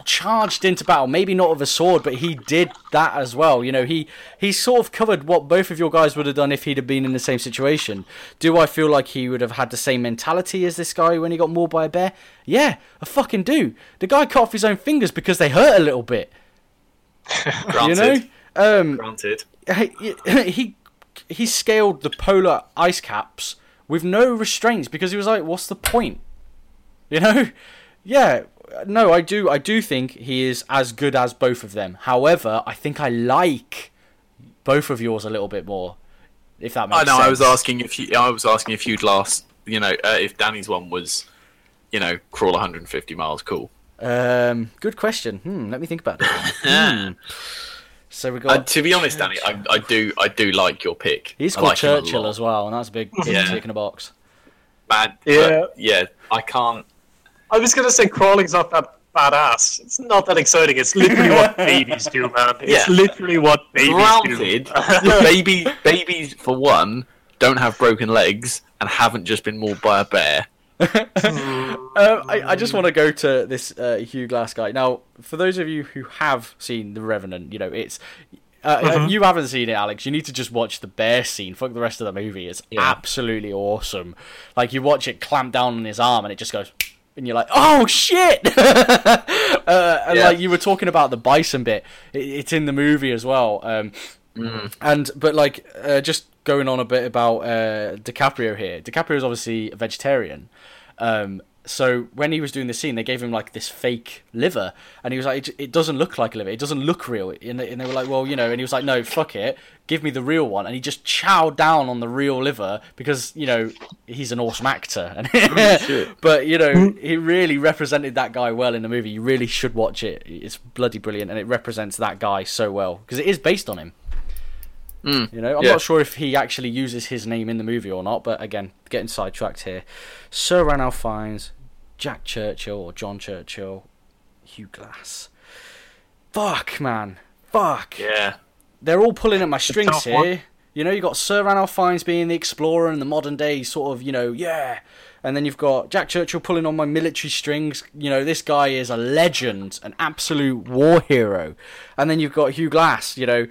charged into battle. Maybe not with a sword, but he did that as well. You know, he he sort of covered what both of your guys would have done if he'd have been in the same situation. Do I feel like he would have had the same mentality as this guy when he got mauled by a bear? Yeah, I fucking do. The guy cut off his own fingers because they hurt a little bit. Granted. You know, um, Granted. he he he scaled the polar ice caps with no restraints because he was like, "What's the point?" You know, yeah. No, I do. I do think he is as good as both of them. However, I think I like both of yours a little bit more. If that makes sense. I know. sense. I was asking if you. I was asking if you'd last. You know, uh, if Danny's one was, you know, crawl 150 miles. Cool. Um, good question. Hmm, let me think about it. hmm. So we got. Uh, to be honest, Danny, I, I do. I do like your pick. He's I called like Churchill as well, and that's a big Yeah. tick in a box. Bad. Yeah. yeah. I can't. I was gonna say crawling's not that badass. It's not that exciting. It's literally what babies do, man. It's Yeah. literally what babies Granted, do. baby babies for one don't have broken legs and haven't just been mauled by a bear. Um, I, I just want to go to this uh, Hugh Glass guy. Now, for those of you who have seen The Revenant, you know, it's. Uh, uh, you haven't seen it, Alex. You need to just watch the bear scene. Fuck the rest of the movie. It's Yeah. absolutely awesome. Like, you watch it clamp down on his arm and it just goes. And you're like, oh shit! uh, and Yeah. like you were talking about the bison bit, it, it's in the movie as well. Um, and but like uh, just going on a bit about uh, DiCaprio here. DiCaprio is obviously a vegetarian. Um, so when he was doing the scene, they gave him like this fake liver, and he was like, "It, it doesn't look like a liver. It doesn't look real." And they, and they were like, "Well, you know," and he was like, "No, fuck it. Give me the real one." And he just chowed down on the real liver because you know he's an awesome actor. And but you know he really represented that guy well in the movie. You really should watch it. It's bloody brilliant, and it represents that guy so well because it is based on him. Mm. You know, I'm Yeah. not sure if he actually uses his name in the movie or not, but again, getting sidetracked here. Sir Ranulph Fiennes, Jack Churchill or John Churchill, Hugh Glass. Fuck, man. Fuck. Yeah. They're all pulling at my strings here. one. You know, you've got Sir Ranulph Fiennes being the explorer in the modern day, sort of, you know, yeah. And then you've got Jack Churchill pulling on my military strings. You know, this guy is a legend, an absolute war hero. And then you've got Hugh Glass, you know,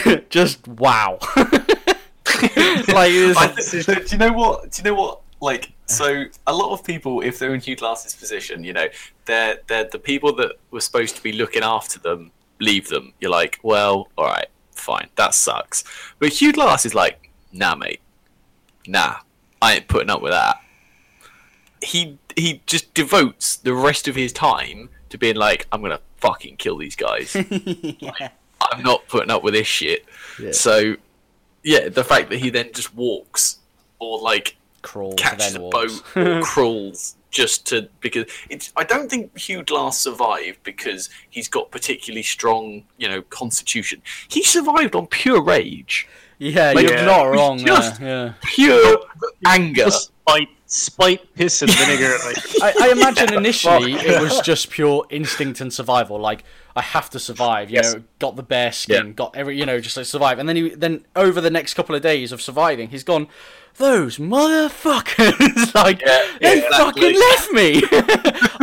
just wow. like, it I do you know what? Do you know what? Like, so a lot of people, if they're in Hugh Glass's position, you know, they're they're the people that were supposed to be looking after them. Leave them. You're like, well, all right, fine, that sucks. But Hugh Glass is like, nah, mate, nah, I ain't putting up with that. He he just devotes the rest of his time to being like, I'm gonna fucking kill these guys. I'm not putting up with this shit. Yeah. So, yeah, the fact that he then just walks or like crawls catches then a walks. boat or crawls just to because it's. I don't think Hugh Glass survived because he's got particularly strong, you know, constitution. He survived on pure rage, yeah, Like, you're not wrong just- there. Yeah. pure anger. Spite, spite, piss, and vinegar. Like, I, I imagine initially it was just pure instinct and survival. Like I have to survive. You Yes. know, got the bear skin, Yeah. got every, you know, just like survive. And then he, then over the next couple of days of surviving, he's gone. Those motherfuckers! like Yeah, they exactly. fucking left me.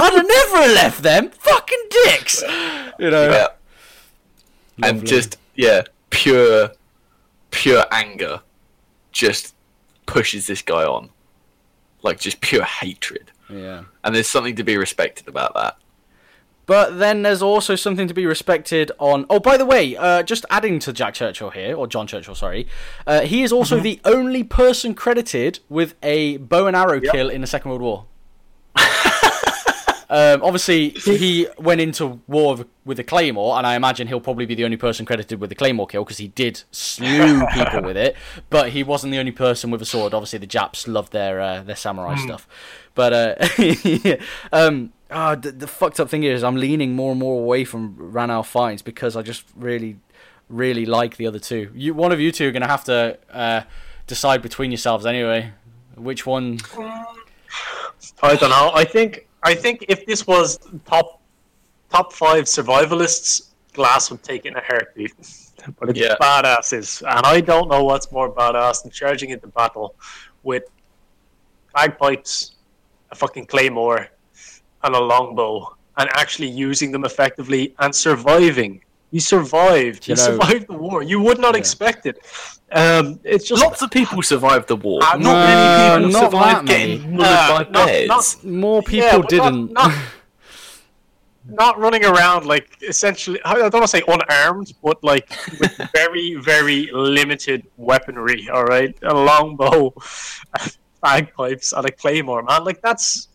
I'd have never left them. Fucking dicks. You know. Yeah. And just yeah, pure, pure anger, just pushes this guy on, like just pure hatred. Yeah. And there's something to be respected about that. But then there's also something to be respected on. Oh, by the way, uh, just adding to Jack Churchill here, or John Churchill, sorry, uh, he is also the only person credited with a bow and arrow kill in the Second World War. Um, obviously, he went into war with, with a claymore, and I imagine he'll probably be the only person credited with the claymore kill because he did slew people with it. But he wasn't the only person with a sword. Obviously, the Japs loved their uh, their samurai stuff. But uh, um, ah, the, the fucked up thing is, I'm leaning more and more away from Ranulph Fiennes because I just really, really like the other two. You, one of you two are gonna have to uh, decide between yourselves anyway. Which one? I don't know. I think I think if this was top top five survivalists, Glass would take it in a heartbeat. But it's Yeah. badasses, and I don't know what's more badass than charging into battle with bagpipes, a fucking claymore, and a longbow, and actually using them effectively and surviving. You survived. You, You know- survived the war. You would not Yeah. expect it. Um, it's just Lots of people survived the war. Uh, not no, many people not survived getting many. mullered Uh, by not- bears. not- More people Yeah, didn't. Not, not running around like essentially. I don't want to say unarmed, but like with very, very limited weaponry. All right, a longbow, bagpipes, and a claymore. Man, like that's.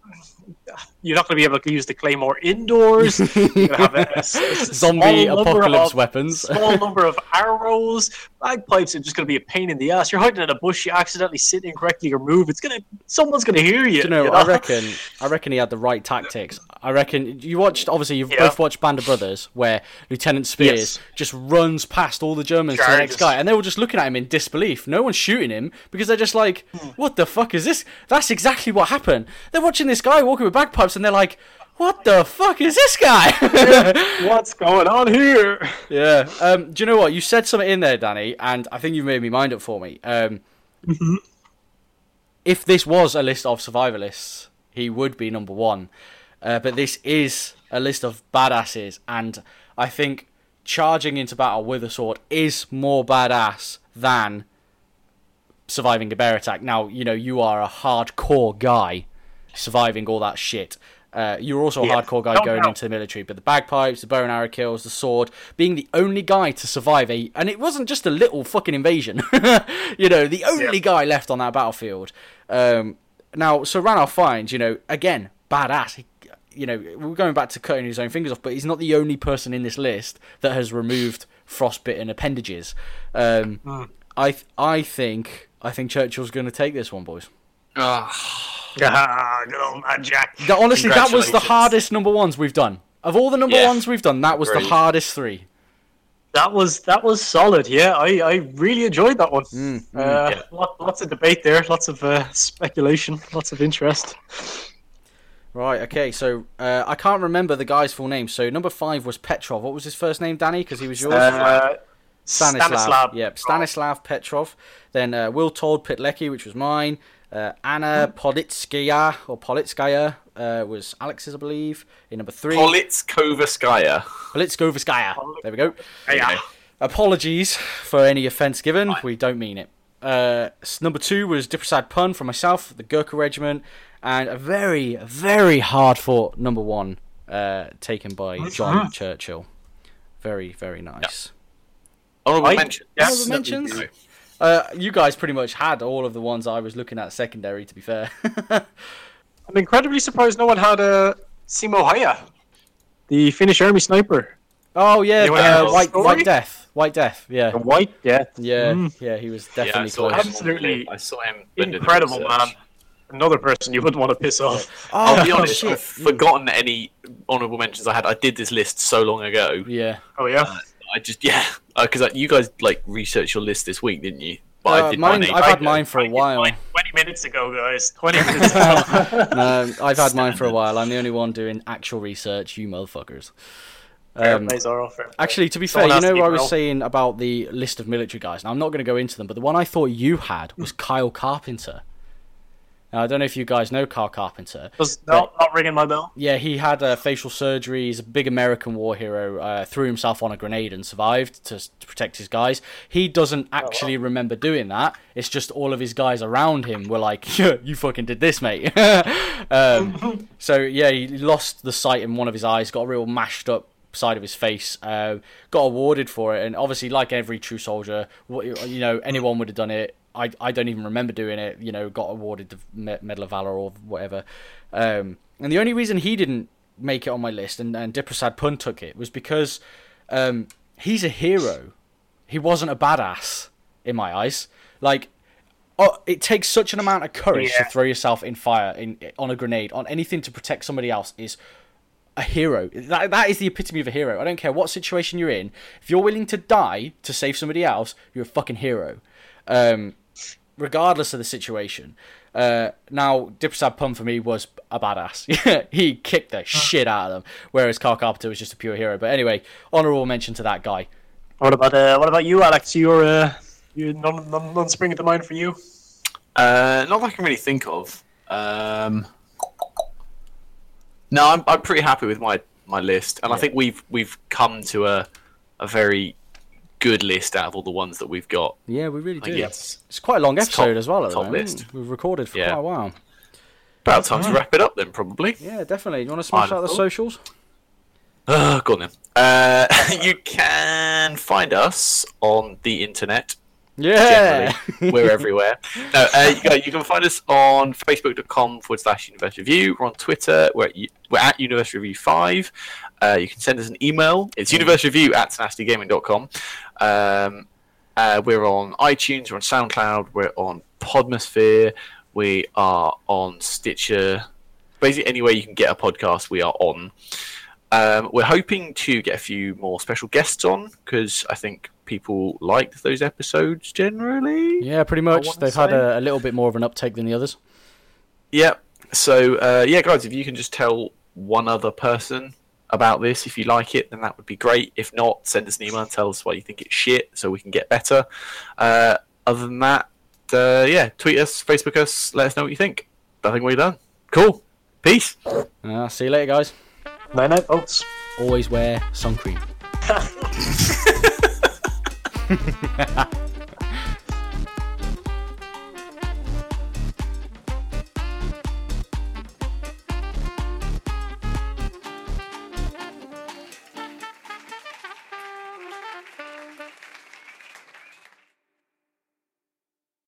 You're not going to be able to use the claymore indoors. You're going to have a, a a Zombie apocalypse of- weapons. small number of arrows. Bagpipes are just going to be a pain in the ass. You're hiding in a bush. You accidentally sit incorrectly or move. It's gonna. Someone's going to hear you. Do you know, you I reckon, I reckon he had the right tactics. I reckon you watched. Obviously, you've Yeah. both watched Band of Brothers, where Lieutenant Speirs Yes. just runs past all the Germans to the next guy, and they were just looking at him in disbelief. No one's shooting him because they're just like, Hmm. "What the fuck is this?" That's exactly what happened. They're watching this guy walking with bagpipes, and they're like, "What the fuck is this guy?" What's going on here? Yeah. Um, do you know what? You said something in there, Danny, and I think you've made me mind up for me. Um, If this was a list of survivalists, he would be number one. Uh, but this is a list of badasses, and I think charging into battle with a sword is more badass than surviving a bear attack. Now, you know, you are a hardcore guy surviving all that shit. Uh, you're also a Yeah. hardcore guy No going into the military, but the bagpipes, the bow and arrow kills, the sword, being the only guy to survive a, and it wasn't just a little fucking invasion, you know, the only Yeah. guy left on that battlefield. Um, now, so Ranulph Fiennes, you know, again, badass. He, you know, we're going back to cutting his own fingers off, but he's not the only person in this list that has removed frostbitten appendages. Um, Hmm. I, I think, I think Churchill's going to take this one, boys. Ah, Ah, good old Jack. Honestly, that was the hardest number ones we've done. Of all the number Yeah. ones we've done, that was the hardest three. That was that was solid. Yeah, I, I really enjoyed that one. Mm, uh, yeah. lot, lots of debate there, lots of uh, speculation, lots of interest. Right, okay, so uh, I can't remember the guy's full name. So number five was Petrov. What was his first name, Danny? Because he was yours. Uh, Stanislav. Stanislav. Yep, Stanislav Petrov. Then uh, Witold Pilecki, which was mine. Uh, Anna Politskaya, or Politskaya, uh, was Alex's, I believe, in number three. Politkovskaya. Politskovaskaya. There we go. Yeah. Apologies for any offence given. We don't mean it. Uh, number two was Dipprasad Pun from myself, the Gurkha Regiment, and a very, very hard fought number one uh, taken by John Churchill. Very, very nice. Honorable I- mention. yeah. Honourable mentions? No. Uh, you guys pretty much had all of the ones I was looking at secondary, to be fair. I'm incredibly surprised no one had uh, Simo Häyhä, the Finnish army sniper. oh yeah, Anyone uh. White, White Death, White Death. Yeah, The White Death. yeah, Mm. yeah. He was Yeah, I definitely saw close. him. Absolutely I saw him. when doing the Incredible, man. Another person you wouldn't want to piss off. Oh, I'll be Oh, honest, shit. I've forgotten any honourable mentions I had. I did this list so long ago. Yeah. Oh, yeah? I just yeah, because uh, you guys like researched your list this week, didn't you? But Uh, I did mine- mine. I've had mine for a while. like 20 minutes ago, guys. 20 minutes ago. No, I've had mine for a while. I'm the only one doing actual research. You motherfuckers. Fair Um, play, Zorro, fair play. Actually, to be Someone fair, you know what I was real. saying about the list of military guys. Now, I'm not going to go into them, but the one I thought you had was Kyle Carpenter. Now, I don't know if you guys know Carl Carpenter. Does, no, not ringing my bell. Yeah, he had uh, facial surgery. He's a big American war hero. Uh, threw himself on a grenade and survived to, to protect his guys. He doesn't actually remember doing that. It's just all of his guys around him were like, yeah, "You fucking did this, mate." um, so yeah, he lost the sight in one of his eyes. Got a real mashed up side of his face. Uh, got awarded for it, and obviously, like every true soldier, you know, anyone would have done it. I, I don't even remember doing it. You know, got awarded the Medal of Valor or whatever. Um, and the only reason he didn't make it on my list and, and Dipprasad Pun took it was because um, he's a hero. He wasn't a badass in my eyes. Like, oh, it takes such an amount of courage Yeah. to throw yourself in fire, in on a grenade, on anything to protect somebody else. Is a hero. That, that is the epitome of a hero. I don't care what situation you're in. If you're willing to die to save somebody else, you're a fucking hero. Um, regardless of the situation. Uh, now, Dipprasad Pun for me was a badass. he kicked the shit out of them, whereas Carl Carpenter was just a pure hero. But anyway, honourable mention to that guy. What about uh, what about you, Alex? You're uh, you none, none, none springing to mind for you. Uh, not that I can really think of. Um, no, I'm, I'm pretty happy with my my list, and I think we've we've come to a a very good list out of all the ones that we've got. Yeah, we really do. guess It's quite a long It's episode top- as well at the top list. We've recorded for Yeah. quite a while. about time to wrap it up then, probably. Yeah, definitely. You want to smash out the socials? Uh, go on then. Uh, you can find us on the internet. Yeah. Generally, we're everywhere. No, uh, you, you can find us on facebook.com forward slash Universe Review. We're on Twitter. We're at, we're at Universe Review 5. Uh, you can send us an email. It's Universe Review at tenacitygaming.com. Um, uh, we're on iTunes. We're on SoundCloud. We're on Podmosphere. We are on Stitcher. Basically, anywhere you can get a podcast, we are on. Um, we're hoping to get a few more special guests on because I think people liked those episodes generally. Yeah, pretty much. They've had a, a little bit more of an uptake than the others. Yeah. So uh, yeah, guys, if you can just tell one other person about this, if you like it, then that would be great. If not, send us an email and tell us why you think it's shit, so we can get better. Uh, other than that, uh, yeah, tweet us, Facebook us, let us know what you think. I think we're done. Cool. Peace. Uh, see you later, guys. Night night, folks. Always wear sun cream.